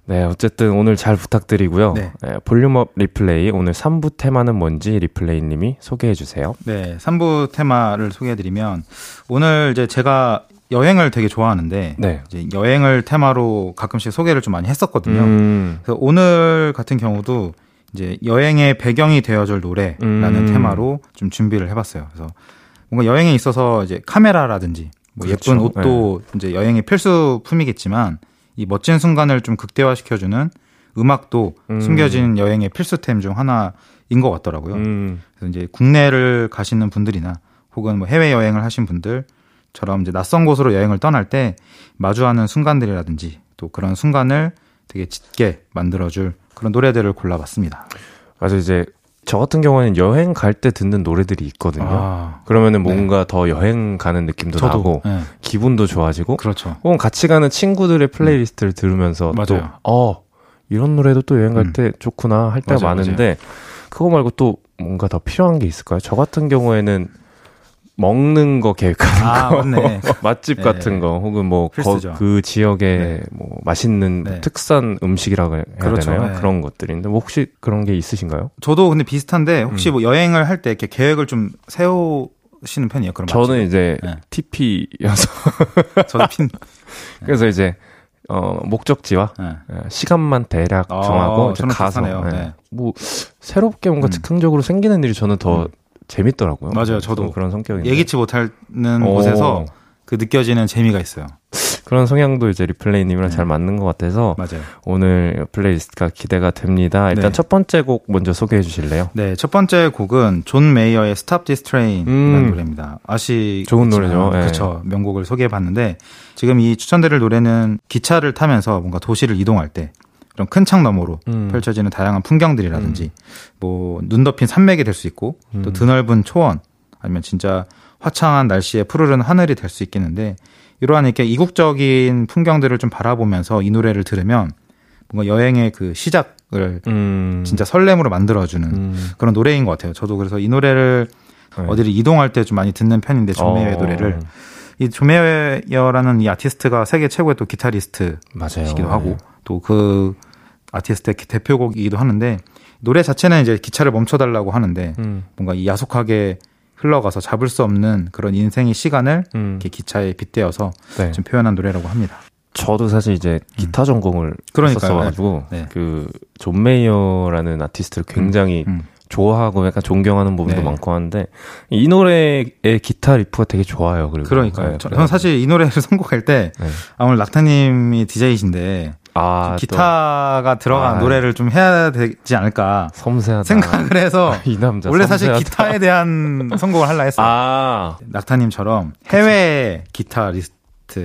A: 네, 어쨌든 오늘 잘 부탁드리고요.
D: 네.
A: 네, 볼륨업 리플레이 오늘 3부 테마는 뭔지 리플레이 님이 소개해 주세요.
D: 네, 3부 테마를 소개해 드리면 오늘 이제 제가 여행을 되게 좋아하는데
A: 네.
D: 이제 여행을 테마로 가끔씩 소개를 좀 많이 했었거든요.
A: 음,
D: 그래서 오늘 같은 경우도 이제 여행의 배경이 되어줄 노래라는
A: 음.
D: 테마로 좀 준비를 해봤어요. 그래서 뭔가 여행에 있어서 이제 카메라라든지 뭐
A: 그렇죠.
D: 예쁜 옷도 이제 여행의 필수품이겠지만 이 멋진 순간을 좀 극대화시켜주는 음악도
A: 음.
D: 숨겨진 여행의 필수템 중 하나인 것 같더라고요.
A: 음,
D: 그래서 이제 국내를 가시는 분들이나 혹은 뭐 해외 여행을 하신 분들처럼 이제 낯선 곳으로 여행을 떠날 때 마주하는 순간들이라든지 또 그런 순간을 되게 짙게 만들어줄 그런 노래들을 골라봤습니다.
A: 맞아 이제 저 같은 경우에는 여행 갈 때 듣는 노래들이 있거든요.
D: 아,
A: 그러면은
D: 네.
A: 뭔가 더 여행 가는 느낌도
D: 저도
A: 나고
D: 네,
A: 기분도 좋아지고
D: 그렇죠.
A: 혹은 같이 가는 친구들의 플레이리스트를 들으면서 또
D: 맞아요.
A: 어, 이런 노래도 또 여행 갈
D: 음.
A: 때 좋구나 할 때가
D: 맞아요,
A: 많은데 그거 말고 또 뭔가 더 필요한 게 있을까요? 저 같은 경우에는 먹는 거 계획하는
D: 아,
A: 거,
D: 맞네.
A: 맛집
D: 네.
A: 같은 거, 혹은 뭐. 그 지역의
D: 네.
A: 뭐 맛있는
D: 네.
A: 특산 음식이라고 해야
D: 그렇죠.
A: 되나요?
D: 네.
A: 그런 것들인데 뭐 혹시 그런 게 있으신가요?
D: 저도 근데 비슷한데 혹시
A: 음.
D: 뭐 여행을 할 때 이렇게 계획을 좀 세우시는 편이에요? 그럼
A: 저는 이제
D: 네.
A: TP여서
D: 저도 핀.
A: 그래서 이제 어 목적지와
D: 네.
A: 어, 시간만 대략
D: 아,
A: 정하고 이제
D: 저는
A: 가서. 예.
D: 네.
A: 뭐 새롭게 뭔가
D: 음.
A: 즉흥적으로 생기는 일이 저는 더
D: 음.
A: 재밌더라고요.
D: 맞아요, 저도.
A: 그런 성격인데
D: 예기치 못하는
A: 오.
D: 곳에서 그 느껴지는 재미가 있어요.
A: 그런 성향도 이제 리플레이님이랑
D: 네.
A: 잘 맞는 것 같아서
D: 맞아요.
A: 오늘 플레이리스트가 기대가 됩니다. 일단
D: 네.
A: 첫 번째 곡 먼저 소개해 주실래요?
D: 네, 첫 번째 곡은 존 메이어의 Stop This Train이라는
A: 음.
D: 노래입니다. 아시
A: 좋은 노래죠. 네.
D: 그렇죠. 명곡을 소개해 봤는데 지금 이 추천드릴 노래는 기차를 타면서 뭔가 도시를 이동할 때 이런 큰 창 너머로
A: 음.
D: 펼쳐지는 다양한 풍경들이라든지 뭐 눈 덮인 산맥이 될 수 있고 또
A: 음.
D: 드넓은 초원 아니면 진짜 화창한 날씨에 푸르른 하늘이 될 수 있겠는데 이러한 이렇게 이국적인 풍경들을 좀 바라보면서 이 노래를 들으면 뭔가 여행의 그 시작을
A: 음.
D: 진짜 설렘으로 만들어주는
A: 음.
D: 그런 노래인 것 같아요. 저도 그래서 이 노래를
A: 네.
D: 어디를 이동할 때 좀 많이 듣는 편인데 존메이어의
A: 어.
D: 노래를 이 존메이어라는 이 아티스트가 세계 최고의 또 기타리스트
A: 맞아요.
D: 시기도 하고 또 그 아티스트의 대표곡이기도 하는데 노래 자체는 이제 기차를 멈춰달라고 하는데
A: 음.
D: 뭔가 이 야속하게 흘러가서 잡을 수 없는 그런 인생의 시간을
A: 음.
D: 이렇게 기차에 빗대어서
A: 네.
D: 좀 표현한 노래라고 합니다.
A: 저도 사실 이제 기타 전공을
D: 음. 그러니까요.
A: 했었어가지고
D: 네.
A: 그존 메이어라는 아티스트를 굉장히
D: 음.
A: 좋아하고 약간 존경하는 부분도
D: 네.
A: 많고 하는데 이 노래의 기타 리프가 되게 좋아요. 그리고
D: 그러니까요.
A: 네,
D: 저-. 저는 사실 이 노래를 선곡할 때
A: 네.
D: 아무래도 락타님이 DJ이신데
A: 아, 또
D: 기타가 들어간
A: 아.
D: 노래를 좀 해야 되지 않을까
A: 섬세하다.
D: 생각을 해서
A: 이 남자
D: 원래 사실
A: 섬세하다.
D: 기타에 대한 선곡을 하려 했어요.
A: 아,
D: 낙타님처럼 해외 기타리스트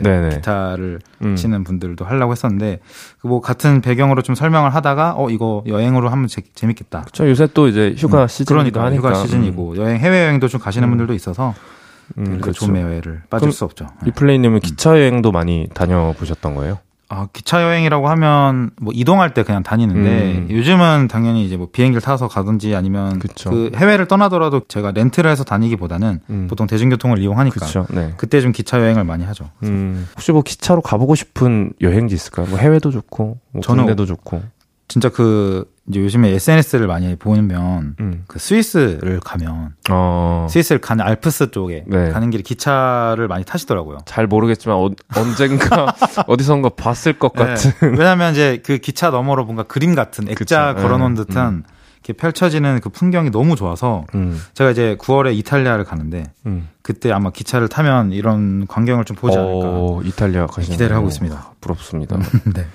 A: 네네.
D: 기타를
A: 음.
D: 치는 분들도 하려고 했었는데 그뭐 같은 배경으로 좀 설명을 하다가 어 이거 여행으로 하면 재, 재밌겠다.
A: 저 요새 또 이제 휴가 시즌이기도
D: 그러니까
A: 하니까
D: 휴가 시즌이고 여행 해외 여행도 좀 가시는
A: 음.
D: 분들도 있어서
A: 음, 음,
D: 그
A: 그렇죠.
D: 조매회를 빠질
A: 그럼
D: 수 없죠.
A: 이 플레이님은 기차 여행도 많이 다녀보셨던 거예요?
D: 아, 기차 여행이라고 하면 뭐 이동할 때 그냥 다니는데
A: 음.
D: 요즘은 당연히 이제 뭐 비행기를 타서 가든지 아니면
A: 그쵸.
D: 그 해외를 떠나더라도 제가 렌트를 해서 다니기보다는
A: 음.
D: 보통 대중교통을 이용하니까.
A: 네.
D: 그때 좀 기차 여행을 많이 하죠.
A: 음, 혹시 뭐 기차로 가보고 싶은 여행지 있을까요? 뭐 해외도 좋고, 뭐
D: 저는
A: 국내도 좋고.
D: 진짜 그 이제 요즘에 SNS를 많이 보면
A: 음.
D: 그 스위스를 가면
A: 어,
D: 스위스를 가는 알프스 쪽에
A: 네.
D: 가는 길에 기차를 많이 타시더라고요.
A: 잘 모르겠지만 어, 언젠가 어디선가 봤을 것 같은.
D: 네. 왜냐하면 이제 그 기차 너머로 뭔가 그림 같은 액자
A: 그쵸.
D: 걸어놓은
A: 네.
D: 듯한 이렇게 펼쳐지는 그 풍경이 너무 좋아서
A: 음,
D: 제가 이제 9월에 이탈리아를 가는데
A: 음.
D: 그때 아마 기차를 타면 이런 광경을 좀 보지 않을까
A: 어, 이탈리아 가시는
D: 기대를 하고
A: 거
D: 있습니다.
A: 부럽습니다.
D: 네.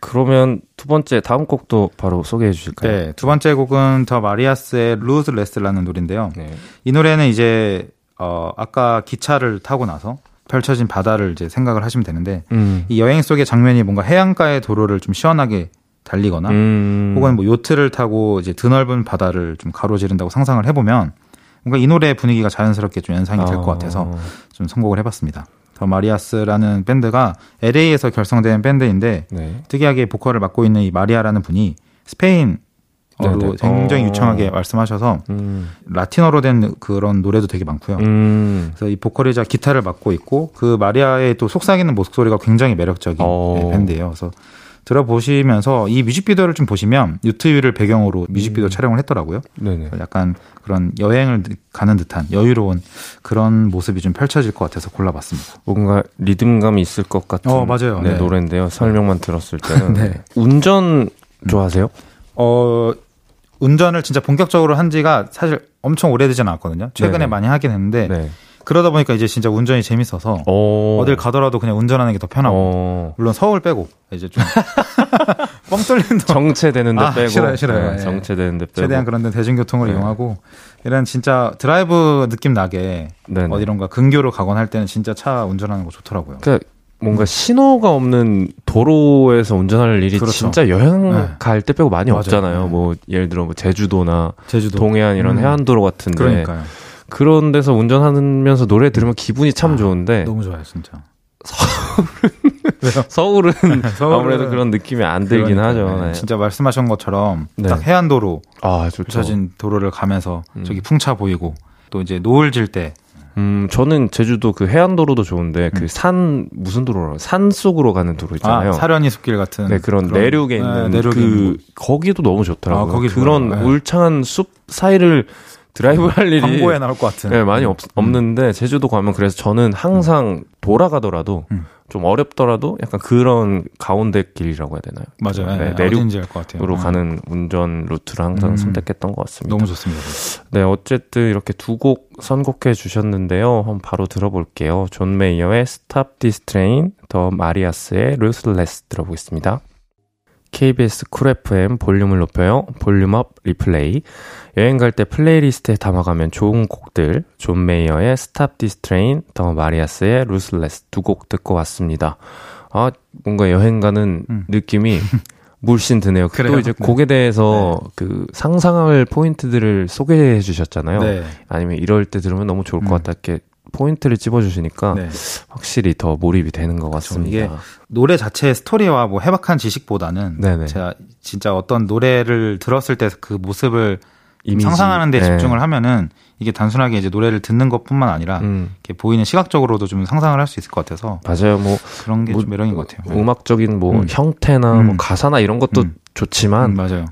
A: 그러면 두 번째 다음 곡도 바로 소개해 주실까요?
D: 네, 두 번째 곡은 더 마리아스의 루즈 레스라는 노래인데요.
A: 네.
D: 이 노래는 이제 어 아까 기차를 타고 나서 펼쳐진 바다를 이제 생각을 하시면 되는데
A: 음.
D: 이 여행 속의 장면이 뭔가 해안가의 도로를 좀 시원하게 달리거나
A: 음.
D: 혹은 뭐 요트를 타고 이제 드넓은 바다를 좀 가로지른다고 상상을 해보면 뭔가 이 노래의 분위기가 자연스럽게 좀 연상이 될것
A: 어.
D: 같아서 좀 선곡을 해봤습니다. 더 마리아스라는 밴드가 LA에서 결성된 밴드인데
A: 네.
D: 특이하게 보컬을 맡고 있는 이 마리아라는 분이 스페인 어로
A: 네네.
D: 굉장히
A: 어.
D: 유창하게 말씀하셔서
A: 음.
D: 라틴어로 된 그런 노래도 되게 많고요.
A: 음.
D: 그래서 이 보컬이자 기타를 맡고 있고 그 마리아의 또 속삭이는 목소리가 굉장히 매력적인
A: 어.
D: 네, 밴드예요. 그래서 들어보시면서 이 뮤직비디오를 좀 보시면 유튜브를 배경으로 뮤직비디오
A: 음.
D: 촬영을 했더라고요.
A: 네네.
D: 약간 그런 여행을 가는 듯한 여유로운 그런 모습이 좀 펼쳐질 것 같아서 골라봤습니다.
A: 뭔가 리듬감이 있을 것 같은
D: 어, 맞아요.
A: 네,
D: 네.
A: 노래인데요. 설명만 들었을 때는
D: 네.
A: 운전 좋아하세요?
D: 어, 운전을 진짜 본격적으로 한 지가 사실 엄청 오래되진 않았거든요. 최근에
A: 네네.
D: 많이 하긴 했는데
A: 네.
D: 그러다 보니까 이제 진짜 운전이 재밌어서
A: 어.
D: 어딜 가더라도 그냥 운전하는 게 더 편하고
A: 어.
D: 물론 서울 빼고 이제 좀 뻥 뚫리는 동
A: 정체되는 데
D: 아,
A: 빼고
D: 싫어요, 싫어요.
A: 네,
D: 예.
A: 정체되는 데 빼고
D: 최대한 그런 데 대중교통을
A: 네.
D: 이용하고 이런 진짜 드라이브 느낌 나게
A: 네네.
D: 어디론가 근교로 가거나 할 때는 진짜 차 운전하는 거 좋더라고요.
A: 그러니까 뭔가 신호가 없는 도로에서 운전할 일이
D: 그렇죠.
A: 진짜 여행
D: 네.
A: 갈때 빼고 많이
D: 맞아요.
A: 없잖아요.
D: 네.
A: 뭐 예를 들어 뭐 제주도나
D: 제주도
A: 동해안 이런
D: 음.
A: 해안도로 같은데
D: 그러니까요.
A: 그런 데서 운전하면서 노래 들으면 기분이 참
D: 아,
A: 좋은데
D: 너무 좋아요, 진짜.
A: 서울은
D: 서울은
A: 아무래도 그런 느낌이 안 들긴
D: 그러니까요.
A: 하죠.
D: 네,
A: 네.
D: 진짜 말씀하신 것처럼
A: 네.
D: 딱 해안도로
A: 아.
D: 펼쳐진 도로를 가면서
A: 음.
D: 저기 풍차 보이고 또 이제 노을 질 때
A: 음 저는 제주도 그 해안도로도 좋은데 그산 무슨 도로라 산 속으로 가는 도로 있잖아요.
D: 아, 사려니 숲길 같은
A: 네 그런, 내륙에
D: 네,
A: 있는
D: 내륙에
A: 그
D: 있는 곳.
A: 거기도 너무 좋더라고요.
D: 아, 거기
A: 그런.
D: 네.
A: 울창한 숲 사이를 드라이브 할 일이
D: 광고에 나올 것 같은
A: 네, 많이 없, 없는데 제주도 가면 그래서 저는 항상 돌아가더라도
D: 음.
A: 좀 어렵더라도 약간 그런 가운데 길이라고 해야 되나요?
D: 맞아요.
A: 네,
D: 네,
A: 내륙
D: 어딘지 알것 같아요.
A: 으로
D: 어,
A: 가는 운전 루트를 항상
D: 음.
A: 선택했던 것 같습니다.
D: 너무 좋습니다.
A: 네, 어쨌든 이렇게 두 곡 선곡해 주셨는데요. 한번 바로 들어볼게요. 존 메이어의 Stop This Train, 더 마리아스의 Ruthless 들어보겠습니다. KBS 쿨 FM 볼륨을 높여요. 볼륨업 리플레이. 여행 갈 때 플레이리스트에 담아가면 좋은 곡들. 존 메이어의 Stop This Train, 더 마리아스의 Ruthless 두곡 듣고 왔습니다. 아, 뭔가 여행 가는
D: 음.
A: 느낌이 물씬 드네요.
D: 그래요?
A: 또 이제
D: 네.
A: 곡에 대해서 그 상상할 포인트들을 소개해 주셨잖아요.
D: 네.
A: 아니면 이럴 때 들으면 너무 좋을 것
D: 음.
A: 같다 이렇게 포인트를 찝어주시니까
D: 네.
A: 확실히 더 몰입이 되는 것 같습니다.
D: 이게 노래 자체의 스토리와 뭐 해박한 지식보다는
A: 네네.
D: 제가 진짜 어떤 노래를 들었을 때 그 모습을
A: 이미지.
D: 상상하는 데
A: 네.
D: 집중을 하면은 이게 단순하게 이제 노래를 듣는 것뿐만 아니라
A: 음,
D: 이렇게 보이는 시각적으로도 좀 상상을 할 수 있을 것 같아서
A: 맞아요. 뭐
D: 그런 게좀
A: 뭐,
D: 매력인 것 같아요. 네.
A: 음악적인 뭐
D: 음.
A: 형태나
D: 음.
A: 뭐 가사나 이런 것도
D: 음.
A: 좋지만
D: 음, 맞아요.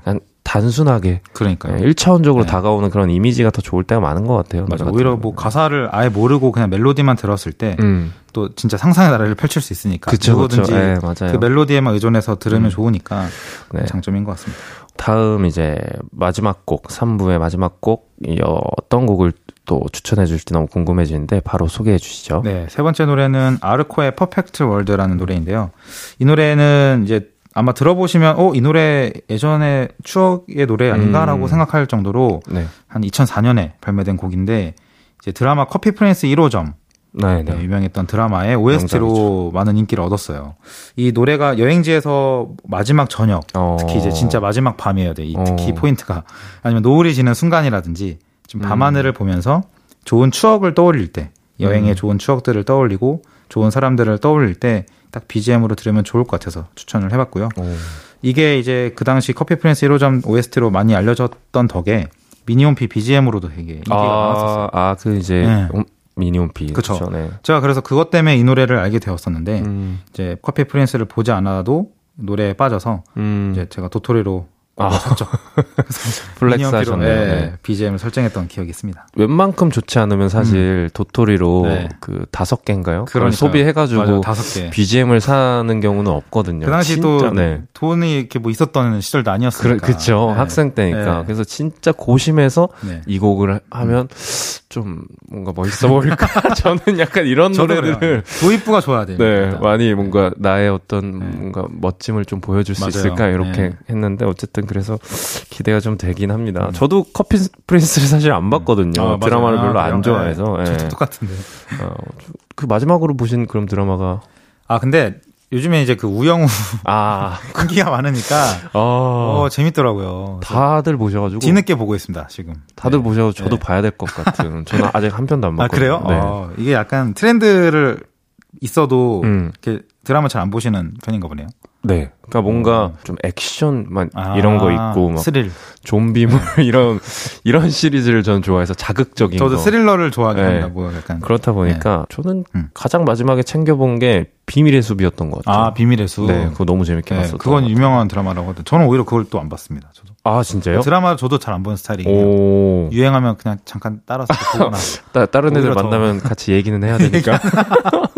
A: 단순하게
D: 그러니까요.
A: 네, 1차원적으로
D: 네.
A: 다가오는 그런 이미지가 더 좋을 때가 많은 것 같아요.
D: 맞아. 오히려 뭐. 가사를 아예 모르고 그냥 멜로디만 들었을 때또
A: 음,
D: 진짜 상상의 나래를 펼칠 수 있으니까
A: 그쵸, 그쵸.
D: 누구든지
A: 네.
D: 그 멜로디에만 의존해서 들으면
A: 음.
D: 좋으니까
A: 네.
D: 장점인 것 같습니다.
A: 다음 이제 마지막 곡, 3부의 마지막 곡, 이 어, 어떤 곡을 또 추천해 주실지 너무 궁금해지는데 바로 소개해 주시죠.
D: 네, 세 번째 노래는 아르코의 Perfect World라는 노래인데요. 이 노래는 이제 아마 들어보시면 어, 이 노래 예전에 추억의 노래 아닌가라고
A: 음.
D: 생각할 정도로
A: 네.
D: 한 2004년에 발매된 곡인데 이제 드라마 커피 프린스 1호점
A: 네,
D: 네,
A: 네.
D: 유명했던 드라마의 OST로
A: 명작이죠.
D: 많은 인기를 얻었어요. 이 노래가 여행지에서 마지막 저녁,
A: 어.
D: 특히 이제 진짜 마지막 밤이어야 돼. 이 특히
A: 어.
D: 포인트가 아니면 노을이 지는 순간이라든지 좀
A: 음.
D: 밤하늘을 보면서 좋은 추억을 떠올릴 때, 여행의
A: 음.
D: 좋은 추억들을 떠올리고 좋은 사람들을 떠올릴 때 딱 BGM으로 들으면 좋을 것 같아서 추천을 해봤고요.
A: 오.
D: 이게 이제 그 당시 커피 프린스 1호점 OST로 많이 알려졌던 덕에 미니홈피 BGM으로도 되게 인기가 많았었어요.
A: 아, 아, 그 이제
D: 네.
A: 음, 미니홈피.
D: 그쵸,
A: 네.
D: 제가 그래서 그것 때문에 이 노래를 알게 되었었는데
A: 음,
D: 이제 커피 프린스를 보지 않아도 노래에 빠져서
A: 음,
D: 이제 제가 도토리로
A: 아.
D: 샀죠.
A: flex
D: 미니홈피로,
A: 하셨네요.
D: 네,
A: 네.
D: BGM을 설정했던 기억이 있습니다.
A: 웬만큼 좋지 않으면 사실 도토리로
D: 네.
A: 그 다섯 개인가요?
D: 그러니까요.
A: 소비해가지고
D: 다섯 개.
A: BGM을 사는 경우는 없거든요.
D: 그 당시 또
A: 네.
D: 돈이 이렇게 뭐 있었던 시절도
A: 그,
D: 아니었으니까.
A: 그쵸.
D: 네.
A: 학생 때니까.
D: 네.
A: 그래서 진짜 고심해서
D: 네.
A: 이 곡을 하- 하면 좀 뭔가 멋있어 보일까? 저는 약간 이런
D: 그래요. 도입부가 좋아야 돼요.
A: 네. 많이 뭔가 나의 어떤
D: 네.
A: 뭔가 멋짐을 좀 보여줄 수
D: 맞아요.
A: 있을까 이렇게
D: 네.
A: 했는데 어쨌든 그래서 기대가 좀 되긴 합니다. 저도 커피 프린스를 사실 안 봤거든요.
D: 아.
A: 드라마를
D: 아,
A: 별로? 안 좋아해서.
D: 네.
A: 예.
D: 저도 똑같은데.
A: 어, 그 마지막으로 보신 그럼 드라마가
D: 아 근데 요즘에 이제 그 우영우
A: 아,
D: 인기가 많으니까
A: 어,
D: 어 재밌더라고요.
A: 다들 보셔가지고
D: 뒤늦게 보고 있습니다 지금.
A: 다들
D: 네.
A: 보셔서 저도
D: 네.
A: 봐야 될 것 같은. 저는 아직 한 편도
D: 안아
A: 봤거든요.
D: 그래요?
A: 네.
D: 어, 이게 약간 트렌드를 있어도
A: 음.
D: 이렇게 드라마 잘 안 보시는 편인가 보네요.
A: 네. 그러니까 뭔가
D: 어.
A: 좀 액션만
D: 아,
A: 이런 거 있고 막
D: 스릴.
A: 좀비물 이런 이런 시리즈를 저는 좋아해서 자극적인
D: 저도
A: 거.
D: 스릴러를 좋아하긴
A: 네.
D: 뭐 약간
A: 그렇다 보니까 저는
D: 음.
A: 가장 마지막에 챙겨본 게 비밀의 숲이었던 것 같아요.
D: 아 비밀의 수.
A: 네, 그거 너무 재밌게
D: 네,
A: 봤었던
D: 그건
A: 것
D: 유명한 드라마라고 하던데 저는 오히려 그걸 또 안 봤습니다. 저도.
A: 아 진짜요?
D: 드라마 저도 잘 안 보는 스타일이에요.
A: 오,
D: 유행하면 그냥 잠깐 따라서 보거나.
A: 따, 다른 애들
D: 오히려 더.
A: 만나면 같이 얘기는 해야 되니까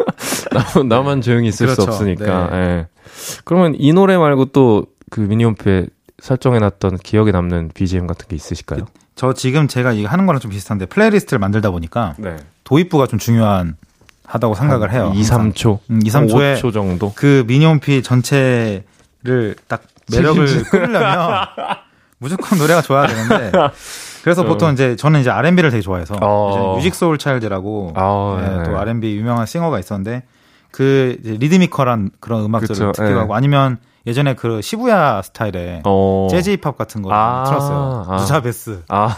A: 나만, 나만 조용히 있을 수
D: 그렇죠.
A: 없으니까. 예. 그러면 이 노래 말고 또 그 미니홈피에 설정해놨던 기억에 남는 BGM 같은 게 있으실까요?
D: 저 지금 제가 이거 하는 거랑 좀 비슷한데 playlist를 만들다 보니까
A: 네.
D: 도입부가 좀 중요한 하다고 생각을 해요.
A: 2, 3초,
D: 음, 2, 3초에
A: 5초 정도.
D: 그 미니홈피 전체를 딱 매력을 끌려면 무조건 노래가 좋아야 되는데 그래서 보통 이제 저는 이제 R&B를 되게 좋아해서
A: 어.
D: 뮤직 소울 차일드라고
A: 아,
D: 네,
A: 네.
D: 또 R&B 유명한 singer가 있었는데 그 리드미컬한 그런 음악들을
A: 그쵸,
D: 듣기도
A: 네.
D: 하고 아니면 예전에 그 시부야 스타일의
A: 어.
D: 재즈 힙합 같은 거
A: 아,
D: 틀었어요.
A: 아.
D: 누자 베스.
A: 아,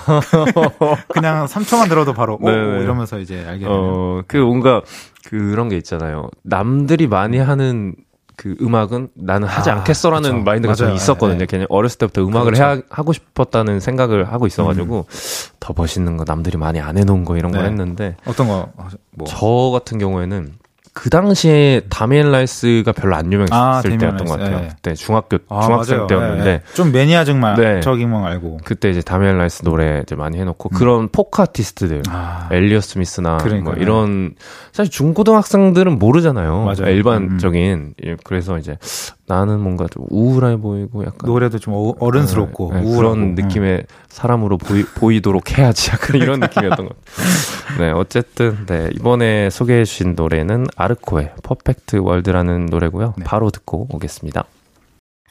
D: 그냥 3초만 들어도 바로 오
A: 네네.
D: 이러면서 이제 알게 되는.
A: 어, 그 뭔가 그런 게 있잖아요. 남들이 많이 하는 그 음악은 나는 하지
D: 아,
A: 않겠어라는
D: 그쵸.
A: 마인드가
D: 맞아요.
A: 있었거든요.
D: 네.
A: 그냥 어렸을 때부터 음악을
D: 그렇죠.
A: 해야, 하고 싶었다는 생각을 하고 있어가지고 더 멋있는 거 남들이 많이 안 해놓은 거 이런 걸
D: 네.
A: 했는데
D: 어떤 거 뭐.
A: 저 같은 경우에는 그 당시에 데미안 라이스가 별로 안 유명했을
D: 아,
A: 때였던 것. 같아요.
D: 예.
A: 그때 중학교
D: 아,
A: 중학생
D: 맞아요.
A: 때였는데
D: 예, 예. 좀 매니아적만
A: 네.
D: 적인만 알고.
A: 그때 이제 데미안 라이스 노래 이제 많이 해놓고 그런 포크 아티스트들
D: 아,
A: 엘리엇 스미스나
D: 그러니까요.
A: 뭐 이런 사실 중고등학생들은 모르잖아요.
D: 맞아요. 음,
A: 일반적인 예, 그래서 이제 나는 뭔가 좀 우울해 보이고 약간
D: 노래도 좀 어- 어른스럽고
A: 네, 네. 그런
D: 음.
A: 느낌의 사람으로 보이, 보이도록 해야지 약간 이런 느낌이었던 것 같아요. 네, 어쨌든 네, 이번에 소개해 주신 노래는 아르코의 퍼펙트 월드라는 노래고요.
D: 네.
A: 바로 듣고 오겠습니다.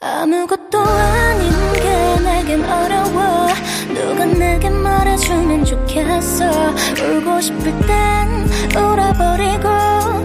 E: 아무것도 아닌 게 내겐 어려워 누가 내게 말해주면 좋겠어 울고 싶을 땐 울어버리고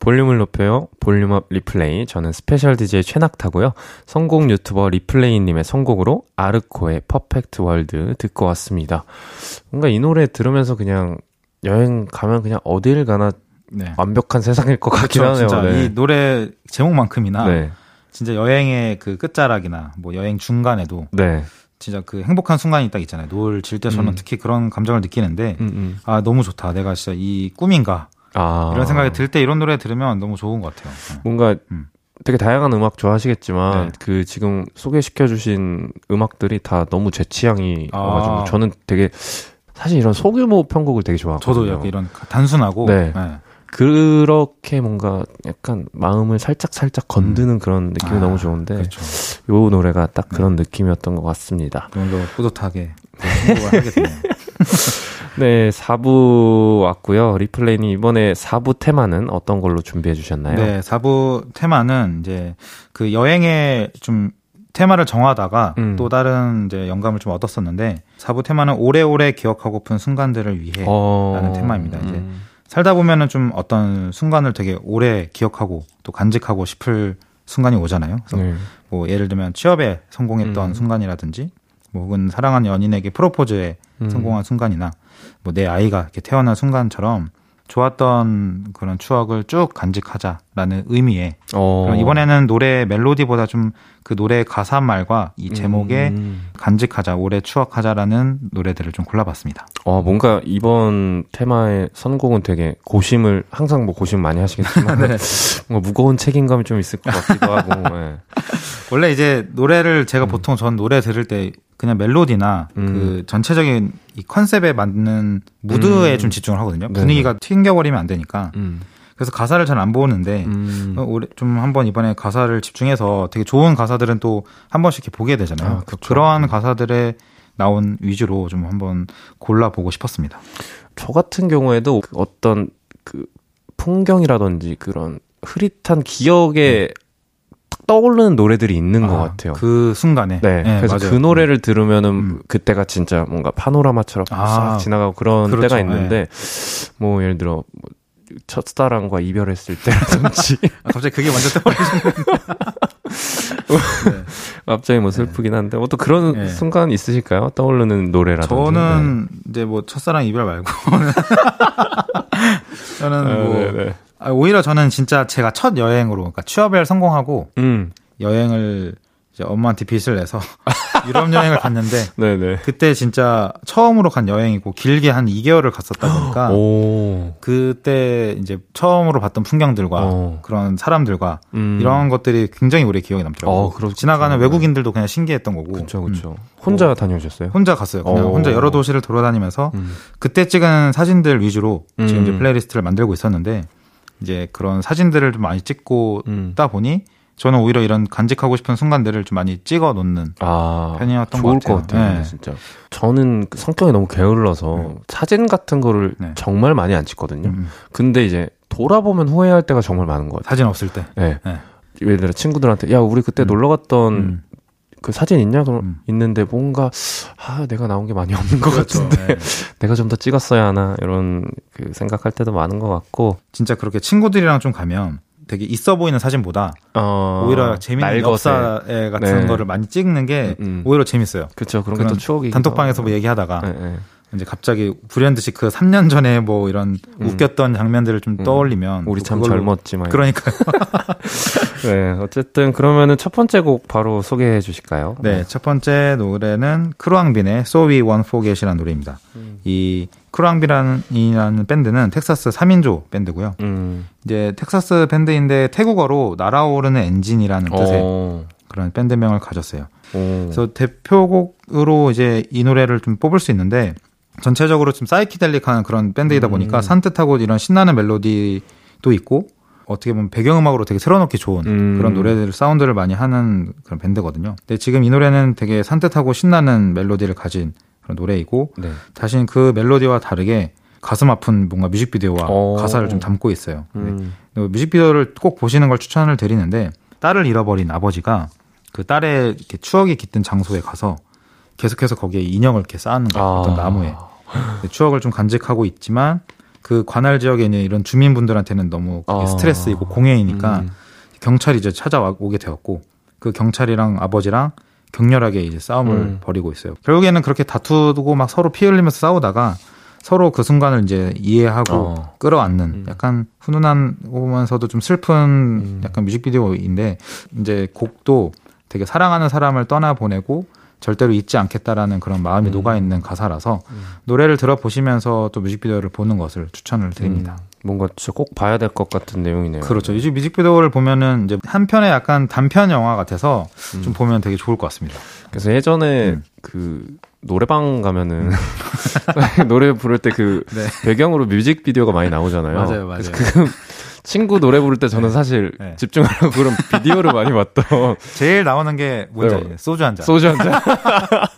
A: 볼륨을 높여요. 볼륨업 리플레이. 저는 special DJ 최낙타고요. 선곡 유튜버 리플레이님의 선곡으로 아르코의 Perfect World 듣고 왔습니다. 뭔가 이 노래 들으면서 그냥 여행 가면 그냥 어딜 가나
D: 네.
A: 완벽한 세상일 것 같긴
D: 그렇죠.
A: 하네요.
D: 진짜
A: 네.
D: 이 노래 제목만큼이나
A: 네.
D: 진짜 여행의 그 끝자락이나 뭐 여행 중간에도
A: 네.
D: 진짜 그 행복한 순간이 딱 있잖아요. 노을 질 때 저는
A: 음.
D: 특히 그런 감정을 느끼는데
A: 음, 음.
D: 아 너무 좋다. 내가 진짜 이 꿈인가
A: 아.
D: 이런 생각이 들 때 이런 노래 들으면 너무 좋은 것 같아요. 네.
A: 뭔가
D: 음.
A: 되게 다양한 음악 좋아하시겠지만
D: 네.
A: 그 지금 소개시켜 주신 음악들이 다 너무 제 취향이
D: 아.
A: 와가지고 저는 되게 사실 이런 소규모 편곡을 되게 좋아하거든요.
D: 저도 약간 이런 단순하고
A: 네.
D: 네.
A: 그렇게 뭔가 약간 마음을 살짝 살짝 건드는 그런 느낌이
D: 아,
A: 너무 좋은데
D: 그렇죠.
A: 요 노래가 딱 그런 느낌이었던 것 같습니다.
D: 오늘도 뿌듯하게 행복을 하게 되네요.
A: 네, 4부 왔고요. 리플레이님 이번에 4부 테마는 어떤 걸로 준비해 주셨나요?
D: 네, 4부 테마는 이제 그 여행의 좀 테마를 정하다가
A: 음.
D: 또 다른 이제 영감을 좀 얻었었는데 4부 테마는 오래오래 기억하고픈 순간들을 위해
A: 어...
D: 라는 테마입니다, 이제.
A: 음.
D: 살다 보면은 좀 어떤 순간을 되게 오래 기억하고 또 간직하고 싶을 순간이 오잖아요. 그래서
A: 네.
D: 뭐 예를 들면 취업에 성공했던
A: 음.
D: 순간이라든지 뭐 혹은 사랑하는 연인에게 프로포즈에
A: 음.
D: 성공한 순간이나 뭐 내 아이가 이렇게 태어난 순간처럼 좋았던 그런 추억을 쭉 간직하자라는 의미의
A: 어...
D: 이번에는 노래 멜로디보다 좀 그 노래 가사 말과 이 제목에
A: 음.
D: 간직하자 오래 추억하자라는 노래들을 좀 골라봤습니다.
A: 어, 뭔가 이번 테마의 선곡은 되게 고심을, 항상 뭐 고심 많이 하시겠지만,
D: 네.
A: 뭔가 무거운 책임감이 좀 있을 것 같기도 하고, 예.
D: 원래 이제 노래를 제가 보통 전 노래 들을 때 그냥 멜로디나
A: 음.
D: 그 전체적인 이 컨셉에 맞는 무드에
A: 음.
D: 좀 집중을 하거든요.
A: 네네.
D: 분위기가 튕겨버리면 안 되니까.
A: 음.
D: 그래서 가사를 잘 안 보는데
A: 음.
D: 어, 좀 한번 이번에 가사를 집중해서 되게 좋은 가사들은 또 한 번씩 이렇게 보게 되잖아요.
A: 아, 그쵸.
D: 그러한 가사들에 나온 위주로 좀 한번 골라보고 싶었습니다.
A: 저 같은 경우에도 그 어떤 그 풍경이라든지 그런 흐릿한 기억에 딱 떠오르는 노래들이 있는 것
D: 아,
A: 같아요.
D: 그 순간에.
A: 네, 그래서
D: 맞아요.
A: 그 노래를 들으면은
D: 음.
A: 그때가 진짜 뭔가 파노라마처럼
D: 아,
A: 싹 지나가고 그런
D: 그렇죠.
A: 때가 있는데 뭐 예를 들어 뭐 첫사랑과 이별했을 때라든지
D: 아, 갑자기 그게 먼저 떠오르시는 네.
A: 갑자기 뭐 슬프긴 한데 뭐 또 그런
D: 네.
A: 순간 있으실까요? 떠오르는 노래라든지.
D: 저는 이제 뭐 첫사랑 이별 말고 저는
A: 네.
D: 뭐
A: 네, 네.
D: 아, 오히려 저는 진짜 제가 첫 여행으로 그러니까 취업을 성공하고
A: 음,
D: 여행을 이제 엄마한테 빚을 내서 유럽 여행을 갔는데
A: 네, 네.
D: 그때 진짜 처음으로 간 여행이고 길게 한 2개월을 갔었다 보니까
A: 오,
D: 그때 이제 처음으로 봤던 풍경들과
A: 어.
D: 그런 사람들과
A: 음.
D: 이런 것들이 굉장히 오래 기억에 남더라고요.
A: 어.
D: 지나가는 외국인들도 그냥 신기했던 거고.
A: 그렇죠,
D: 음.
A: 그렇죠. 혼자 다녀오셨어요?
D: 혼자 갔어요. 그냥
A: 어.
D: 혼자 여러 도시를 돌아다니면서
A: 음.
D: 그때 찍은 사진들 위주로 지금
A: 음.
D: 이제 playlist를 만들고 있었는데 이제 그런 사진들을 좀 많이 찍고
A: 음.
D: 있다 보니 저는 오히려 이런 간직하고 싶은 순간들을 좀 많이 찍어 놓는
A: 아,
D: 편이었던
A: 좋을
D: 것 같아요.
A: 것 같아요.
D: 네.
A: 진짜. 저는 그 성격이 너무 게을러서
D: 네.
A: 사진 같은 거를
D: 네.
A: 정말 많이 안 찍거든요.
D: 음,
A: 근데 이제 돌아보면 후회할 때가 정말 많은 것 같아요.
D: 사진 없을 때.
A: 네.
D: 네.
A: 예를 들어 친구들한테 야 우리 그때
D: 음.
A: 놀러 갔던
D: 음.
A: 그 사진 있냐? 그럼
D: 음.
A: 있는데 뭔가 아 내가 나온 게 많이 없는 것
D: 그렇죠.
A: 같은데
D: 네.
A: 내가 좀 더 찍었어야 하나 이런 그 생각할 때도 많은 것 같고
D: 진짜 그렇게 친구들이랑 좀 가면 되게 있어 보이는 사진보다
A: 어,
D: 오히려 재밌는. 역사에 같은
A: 네.
D: 거를 많이 찍는 게
A: 음, 음.
D: 오히려 재밌어요.
A: 그렇죠 그런 게 또 추억이
D: 단톡방에서 뭐 얘기하다가
A: 네, 네.
D: 이제 갑자기 불현듯이 그 3년 전에 뭐 이런
A: 음.
D: 웃겼던 장면들을 좀
A: 음.
D: 떠올리면
A: 우리 또참
D: 그걸로-
A: 젊었지 막
D: 그러니까요.
A: 네 어쨌든 그러면은 첫 번째 곡 바로 소개해 주실까요?
D: 네, 첫 번째 노래는 크루앙빈의 So We Won't Forget이라는 노래입니다.
A: 음.
D: 이 크루앙빈이라는 밴드는 텍사스 3인조 밴드고요.
A: 음.
D: 이제 텍사스 밴드인데 태국어로 날아오르는 엔진이라는 뜻의
A: 어.
D: 그런 밴드명을 가졌어요.
A: 오.
D: 그래서 대표곡으로 이제 이 노래를 좀 뽑을 수 있는데 전체적으로 좀 사이키델릭한 그런 밴드이다
A: 음.
D: 보니까 산뜻하고 이런 신나는 멜로디도 있고 어떻게 보면 배경음악으로 되게 틀어놓기 좋은
A: 음.
D: 그런 노래들 사운드를 많이 하는 그런 밴드거든요. 근데 지금 이 노래는 되게 산뜻하고 신나는 멜로디를 가진 그런 노래이고
A: 네.
D: 다신 그 멜로디와 다르게 가슴 아픈 뭔가 뮤직비디오와
A: 오.
D: 가사를 좀 담고 있어요. 네.
A: 음.
D: 그 뮤직비디오를 꼭 보시는 걸 추천을 드리는데 딸을 잃어버린 아버지가 그 딸의 이렇게 추억이 깃든 장소에 가서 계속해서 거기에 인형을 이렇게 쌓는 거예요.
A: 아.
D: 어떤 나무에. 근데 추억을 좀 간직하고 있지만 그 관할 지역에 있는 이런 주민분들한테는 너무
A: 아.
D: 스트레스이고 공해이니까
A: 음.
D: 경찰이 이제 찾아오게 되었고 그 경찰이랑 아버지랑 격렬하게 이제 싸움을
A: 음.
D: 벌이고 있어요. 결국에는 그렇게 다투고 막 서로 피 흘리면서 싸우다가 서로 그 순간을 이제 이해하고
A: 어.
D: 끌어안는
A: 음.
D: 약간 훈훈한면서도 좀 슬픈
A: 음.
D: 약간 뮤직비디오인데 이제 곡도 되게 사랑하는 사람을 떠나 보내고 절대로 잊지 않겠다라는 그런 마음이
A: 음.
D: 녹아 있는 가사라서 노래를 들어보시면서 또 뮤직비디오를 보는 것을 추천을 드립니다.
A: 음, 뭔가 진짜 꼭 봐야 될 것 같은 내용이네요.
D: 그렇죠. 이 뮤직비디오를 보면은 이제 한 편의 약간 단편 영화 같아서
A: 음.
D: 좀 보면 되게 좋을 것 같습니다.
A: 그래서 예전에
D: 음.
A: 그 노래방 가면은 노래 부를 때그
D: 네.
A: 배경으로 뮤직비디오가 많이 나오잖아요.
D: 맞아요, 맞아요.
A: 그 친구 노래 부를 때 저는 사실
D: 네.
A: 집중하려고 그런 비디오를 많이 봤던
D: 제일 나오는 게 뭔지
A: 네.
D: 소주 한 잔.
A: 소주 한 잔.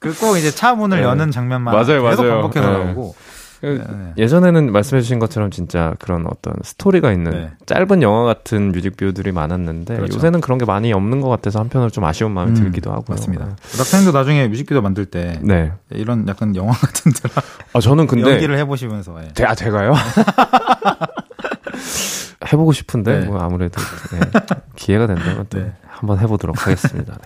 D: 그 꼭 이제 차 문을
A: 네.
D: 여는 장면만
A: 맞아요,
D: 계속
A: 맞아요.
D: 반복해서
A: 네.
D: 나오고. 네.
A: 예전에는 말씀해주신 것처럼 진짜 그런 어떤 스토리가 있는
D: 네.
A: 짧은 영화 같은 뮤직비디오들이 많았는데
D: 그렇죠.
A: 요새는 그런 게 많이 없는 것 같아서 한편으로 좀 아쉬운 마음이
D: 음,
A: 들기도 하고요.
D: 맞습니다. 락타임도 나중에 뮤직비디오 만들 때
A: 네.
D: 이런 약간 영화 같은 드라
A: 아 저는 근데
D: 연기를 해보시면서 예.
A: 제, 아, 제가요? 해보고 싶은데,
D: 네.
A: 뭐, 아무래도, 네, 기회가 된다면 또
D: 네.
A: 한번 해보도록 하겠습니다.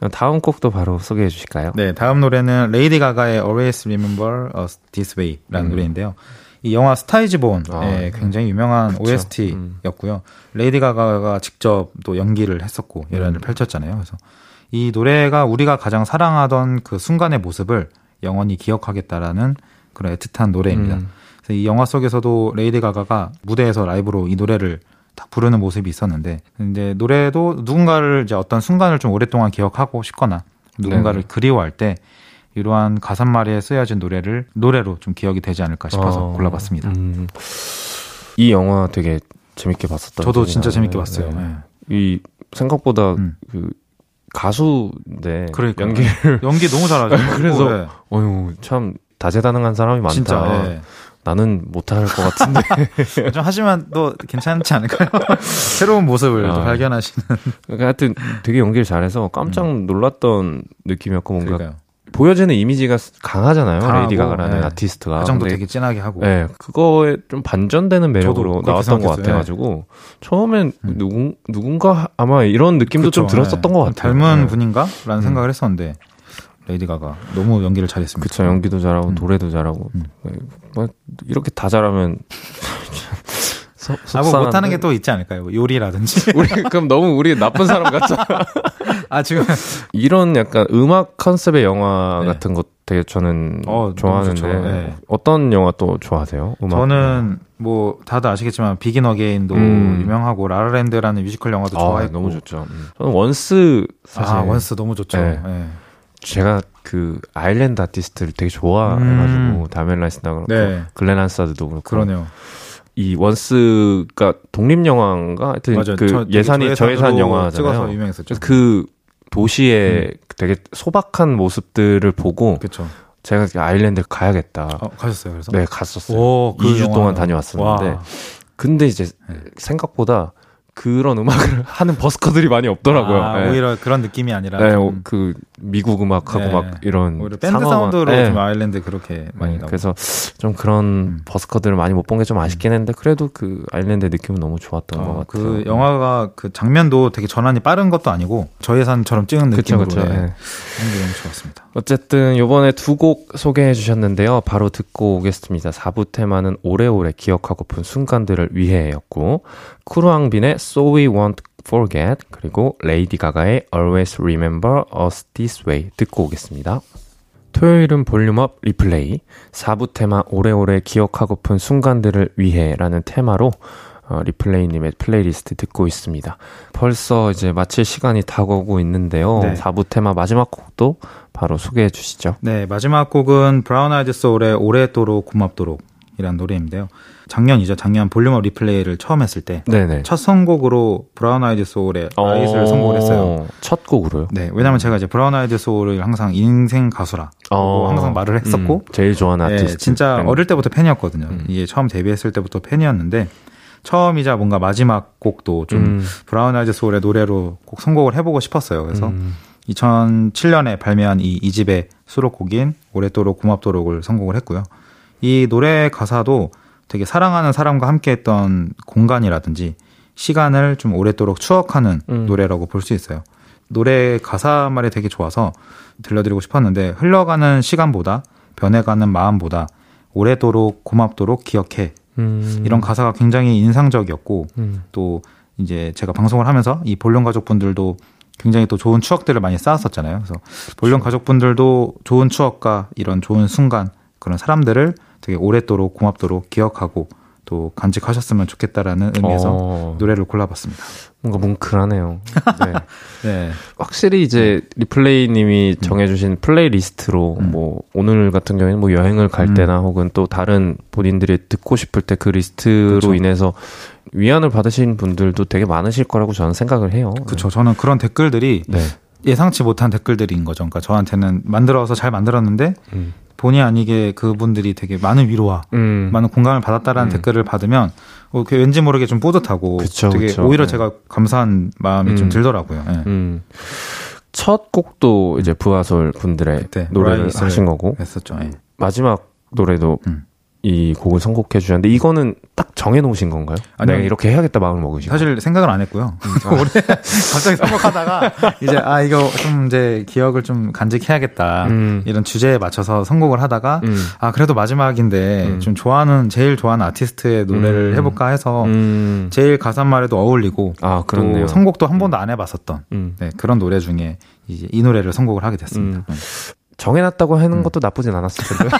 A: 네. 다음 곡도 바로 소개해 주실까요?
D: 네, 다음 노래는 레이디 가가의 Always Remember Us This Way라는
A: 음.
D: 노래인데요. 이 영화 Star Is Born의
A: 아, 네.
D: 굉장히 유명한
A: 그쵸.
D: OST였고요. 레이디 가가가 직접 또 연기를 했었고 열연을
A: 음.
D: 펼쳤잖아요. 그래서 이 노래가 우리가 가장 사랑하던 그 순간의 모습을 영원히 기억하겠다라는 그런 애틋한 노래입니다.
A: 음.
D: 이 영화 속에서도 레이디 가가가 무대에서 라이브로 이 노래를 딱 부르는 모습이 있었는데 이제 노래도 누군가를 이제 어떤 순간을 좀 오랫동안 기억하고 싶거나 누군가를
A: 네네.
D: 그리워할 때 이러한 가사말에 쓰여진 노래를 노래로 좀 기억이 되지 않을까 싶어서
A: 어,
D: 골라봤습니다.
A: 음. 이 영화 되게 재밌게 봤었던
D: 저도 진짜. 재밌게 봤어요.
A: 네.
D: 네.
A: 이 생각보다
D: 음.
A: 그 가수인데
D: 그러니까요.
A: 연기를
D: 연기 너무 잘하죠.
A: 그래서
D: 네.
A: 어휴 참 다재다능한 사람이 많다.
D: 진짜 네.
A: 나는 못할 것 같은데.
D: 좀 하지만 또 괜찮지 않을까요? 새로운 모습을
A: 아.
D: 또 발견하시는.
A: 그러니까 하여튼 되게 연기를 잘해서 깜짝 놀랐던 느낌이었고 뭔가
D: 음. 그러니까요.
A: 보여지는 이미지가 강하잖아요.
D: 강하고,
A: 레이디 가가라는
D: 네.
A: 아티스트가.
D: 그 정도 되게 진하게 하고.
A: 네, 그거에 좀 반전되는 매력으로 나왔던 것
D: 생각했어요.
A: 같아가지고 처음엔
D: 음.
A: 누군 누군가 아마 이런 느낌도 좀
D: 그쵸,
A: 들었었던
D: 네.
A: 것 같아요.
D: 닮은
A: 네.
D: 분인가 라는 생각을 했었는데 레이디 가가 너무 연기를 잘했습니다.
A: 그쵸 연기도 잘하고
D: 음.
A: 노래도 잘하고
D: 음.
A: 네, 뭐 이렇게 다 잘하면 소,
D: 아, 뭐? 못하는 게 또 있지 않을까요? 뭐 요리라든지.
A: 우리 그럼 너무 우리 나쁜 사람 같잖아.
D: 아, 지금.
A: 이런 약간 음악 컨셉의 영화
D: 네.
A: 같은 것 되게 저는
D: 어,
A: 좋아하는데.
D: 네.
A: 어떤 영화 또 좋아하세요? 음악?
D: 저는 뭐 다들 아시겠지만 Begin Again도
A: 음.
D: 유명하고 La La Land라는 뮤지컬 영화도
A: 아,
D: 좋아했고
A: 너무 좋죠. 음. 저는 Once 사실
D: 아 Once 너무 좋죠.
A: 네.
D: 네.
A: 제가 그 아일랜드 아티스트를 되게 좋아해가지고
D: 음.
A: 데미안 라이스나 그렇고
D: 네.
A: 글렌 한사드도 그렇고
D: 그러네요.
A: 이 Once가 독립 영화인가 하여튼
D: 맞아요.
A: 그
D: 저-
A: 예산이
D: 저예산
A: 영화잖아요. 그래서 그 도시의 되게 소박한 모습들을 보고
D: 그렇죠.
A: 제가 아일랜드 가야겠다.
D: 어, 가셨어요. 그래서
A: 네, 갔었어요.
D: 오, 그
A: 2주
D: 영화.
A: 동안 다녀왔었는데
D: 와.
A: 근데 이제
D: 네.
A: 생각보다 그런 음악을 하는 버스커들이 많이 없더라고요.
D: 아,
A: 네.
D: 오히려 그런 느낌이 아니라
A: 네,
D: 좀
A: 어, 그 미국 음악하고
D: 네.
A: 막 이런
D: 밴드
A: 상어만-
D: 사운드로
A: 네.
D: 좀 아일랜드 그렇게 많이
A: 네,
D: 나오고
A: 그래서 좀 그런
D: 음.
A: 버스커들을 많이 못 본 게 좀 아쉽긴 했는데 그래도 그 아일랜드 느낌은 너무 좋았던 것
D: 어,
A: 같아요.
D: 그 영화가 그 장면도 되게 전환이 빠른 것도 아니고 저예산처럼 찍은
A: 그쵸,
D: 느낌으로
A: 그쵸.
D: 네.
A: 네.
D: 너무 좋았습니다.
A: 어쨌든 요번에 두 곡 소개해 주셨는데요. 바로 듣고 오겠습니다. 4부 테마는 오래오래 기억하고픈 순간들을 위해였고 크루앙빈의 So We Won't Forget 그리고 레이디 가가의 Always Remember Us This Way 듣고 오겠습니다. 토요일은 볼륨업 리플레이 4부 테마 오래오래 기억하고픈 순간들을 위해라는 테마로 어, 리플레이님의 플레이리스트 듣고 있습니다. 벌써 이제 마칠 시간이 다가오고 있는데요.
D: 네.
A: 4부 테마 마지막 곡도 바로 소개해 주시죠.
D: 네, 마지막 곡은 브라운 아이드 소울의 오래도록 고맙도록 이란 노래인데요. 작년이죠. 작년 볼륨업 리플레이를 처음 했을 때첫
A: 네네.
D: 선곡으로 브라운 아이드 소울의 아이스를 선곡을 했어요.
A: 첫 곡으로요?
D: 네, 왜냐면 제가 이제 브라운 아이드 소울을 항상 인생 가수라
A: 어.
D: 항상 말을 했었고
A: 음, 제일 좋아하는
D: 네,
A: 아티스트.
D: 진짜
A: 밴드.
D: 어릴 때부터 팬이었거든요.
A: 음.
D: 이게 처음 데뷔했을 때부터 팬이었는데 처음이자 뭔가 마지막 곡도 좀
A: 음,
D: 브라운 아이드 소울의 노래로 꼭 선곡을 해보고 싶었어요. 그래서
A: 음,
D: 2007년에 발매한 이 2집의 수록곡인 오래도록 고맙도록을 선곡을 했고요. 이 노래 가사도 되게 사랑하는 사람과 함께 했던 공간이라든지 시간을 좀 오래도록 추억하는 음. 노래라고 볼 수 있어요. 노래 가사 말이 되게 좋아서 들려드리고 싶었는데 흘러가는 시간보다 변해가는 마음보다 오래도록 고맙도록 기억해 음. 이런 가사가 굉장히 인상적이었고 음. 또 이제 제가 방송을 하면서 이 볼륨 가족분들도 굉장히 또 좋은 추억들을 많이 쌓았었잖아요. 그래서 볼륨 가족분들도 좋은 추억과 이런 좋은 순간 그런 사람들을 되게 오랫도록 고맙도록 기억하고 또 간직하셨으면 좋겠다라는 의미에서 어... 노래를 골라봤습니다.
A: 뭔가 뭉클하네요. 네. 네. 확실히 이제 리플레이 님이 음. 정해주신 플레이리스트로 음. 뭐 오늘 같은 경우에는 뭐 여행을 갈 음. 때나 혹은 또 다른 본인들이 듣고 싶을 때 그 리스트로 그렇죠. 인해서 위안을 받으신 분들도 되게 많으실 거라고 저는 생각을 해요.
D: 그렇죠. 저는 그런 댓글들이 네. 예상치 못한 댓글들인 거죠. 그러니까 저한테는 만들어서 잘 만들었는데 음. 본의 아니게 그분들이 되게 많은 위로와 음. 많은 공감을 받았다라는 음. 댓글을 받으면 어, 왠지 모르게 좀 뿌듯하고 그쵸, 되게 그쵸. 오히려 네. 제가 감사한 마음이 좀 음. 들더라고요. 네.
A: 첫 곡도 이제 부하솔 분들의 노래를 하신 거고
D: 했었죠. 네.
A: 마지막 노래도 음. 이 곡을 선곡해 주셨는데 이거는 딱 정해 놓으신 건가요? 아니 내가 이렇게 해야겠다 마음을 먹으시고
D: 사실 생각을 안 했고요. 음. 올해 갑자기 선곡하다가 이제 아 이거 좀 이제 기억을 좀 간직해야겠다 음. 이런 주제에 맞춰서 선곡을 하다가 음. 아 그래도 마지막인데 음. 좀 좋아하는 제일 좋아하는 아티스트의 노래를 음. 해볼까 해서 음. 제일 가사말에도 어울리고 아, 또 선곡도 한 번도 안 해봤었던 네, 그런 노래 중에 이제 이 노래를 선곡을 하게 됐습니다.
A: 정해놨다고 하는 것도 나쁘진 않았을 텐데.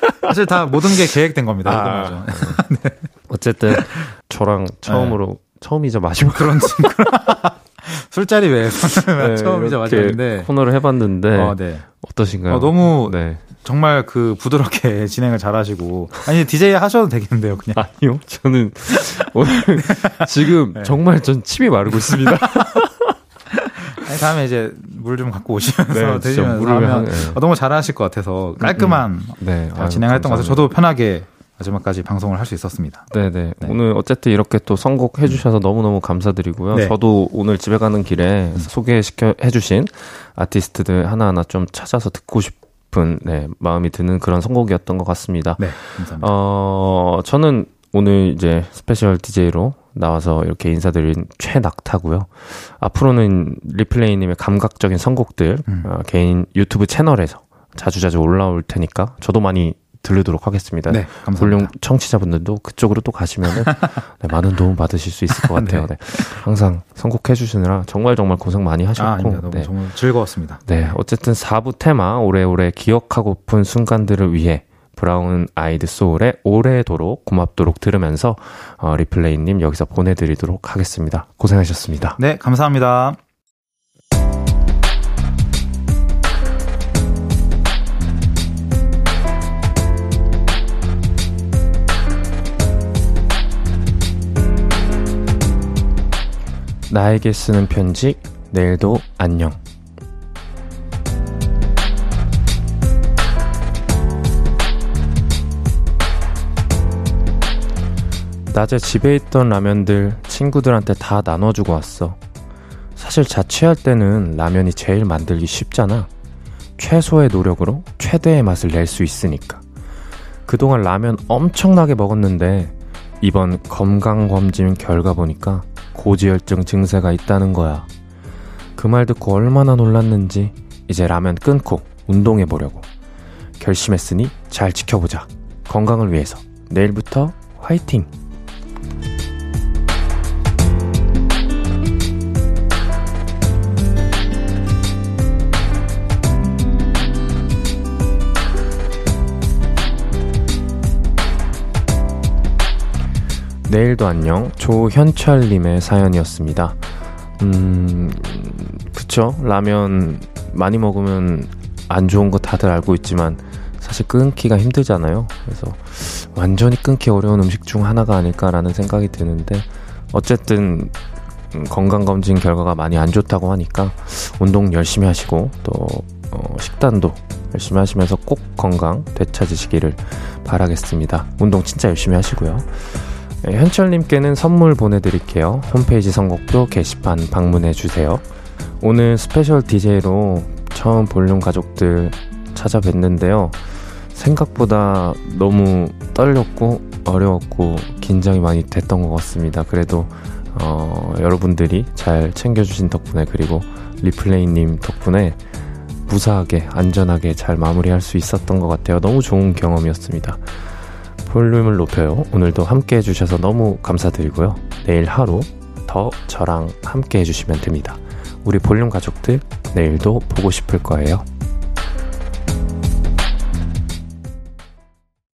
D: 사실 다 모든 게 계획된 겁니다. 아,
A: 네. 어쨌든 저랑 처음으로 네. 처음이자 마지막
D: 그런 친구. 술자리 외에서 네, 처음이자 마지막인데
A: 코너를 해봤는데 어, 네. 어떠신가요?
D: 어, 너무 네. 정말 그 부드럽게 진행을 잘하시고 아니 DJ 하셔도 되겠는데요, 그냥
A: 아니요, 저는 오늘 지금 네. 정말 전 침이 마르고 있습니다.
D: 아니, 다음에 이제 물 좀 갖고 오시면서 네, 드시면서 하면 네. 어, 너무 잘하실 것 같아서 깔끔한 음, 음. 네. 아, 진행했던 것 같아서 저도 편하게 마지막까지 방송을 할 수 있었습니다.
A: 네네. 네. 네. 오늘 어쨌든 이렇게 또 선곡 해 주셔서 너무너무 감사드리고요. 네. 저도 오늘 집에 가는 길에 음. 소개시켜 해주신 아티스트들 하나하나 좀 찾아서 듣고 싶은 네, 마음이 드는 그런 선곡이었던 것 같습니다.
D: 네, 감사합니다.
A: 어, 저는 오늘 이제 스페셜 DJ로 나와서 이렇게 인사드린 최낙타고요. 앞으로는 리플레이님의 감각적인 선곡들 음. 어, 개인 유튜브 채널에서 자주자주 올라올 테니까 저도 많이 들르도록 하겠습니다.
D: 네, 감사합니다.
A: 볼륨 청취자분들도 그쪽으로 또 가시면은 네, 많은 도움 받으실 수 있을 것 같아요. 네. 네. 항상 선곡해 주시느라 정말 정말 고생 많이 하셨고 아,
D: 너무 네. 정말 즐거웠습니다.
A: 네, 어쨌든 4부 테마 오래오래 기억하고픈 순간들을 위해 브라운 아이드 소울의 오래도록 고맙도록 들으면서 어, 리플레이님 여기서 보내드리도록 하겠습니다. 고생하셨습니다.
D: 네, 감사합니다.
A: 나에게 쓰는 편지, 내일도 안녕. 낮에 집에 있던 라면들 친구들한테 다 나눠주고 왔어. 사실 자취할 때는 라면이 제일 만들기 쉽잖아. 최소의 노력으로 최대의 맛을 낼 수 있으니까. 그동안 라면 엄청나게 먹었는데 이번 건강검진 결과 보니까 고지혈증 증세가 있다는 거야. 그 말 듣고 얼마나 놀랐는지 이제 라면 끊고 운동해 보려고. 결심했으니 잘 지켜보자. 건강을 위해서. 내일부터 화이팅! 내일도 안녕. 조현철님의 사연이었습니다. 음, 그쵸. 라면 많이 먹으면 안 좋은 거 다들 알고 있지만 사실 끊기가 힘들잖아요. 그래서 완전히 끊기 어려운 음식 중 하나가 아닐까라는 생각이 드는데 어쨌든 음, 건강검진 결과가 많이 안 좋다고 하니까 운동 열심히 하시고 또 어, 식단도 열심히 하시면서 꼭 건강 되찾으시기를 바라겠습니다. 운동 진짜 열심히 하시고요. 네, 현철님께는 선물 보내드릴게요. 홈페이지 선곡표 게시판 방문해주세요. 오늘 스페셜 DJ로 처음 볼륨 가족들 찾아뵀는데요. 생각보다 너무 떨렸고 어려웠고 긴장이 많이 됐던 것 같습니다. 그래도 어, 여러분들이 잘 챙겨주신 덕분에 그리고 리플레이님 덕분에 무사하게 안전하게 잘 마무리할 수 있었던 것 같아요. 너무 좋은 경험이었습니다. 볼륨을 높여요. 오늘도 함께 해주셔서 너무 감사드리고요. 내일 하루 더 저랑 함께 해주시면 됩니다. 우리 볼륨 가족들 내일도 보고 싶을 거예요.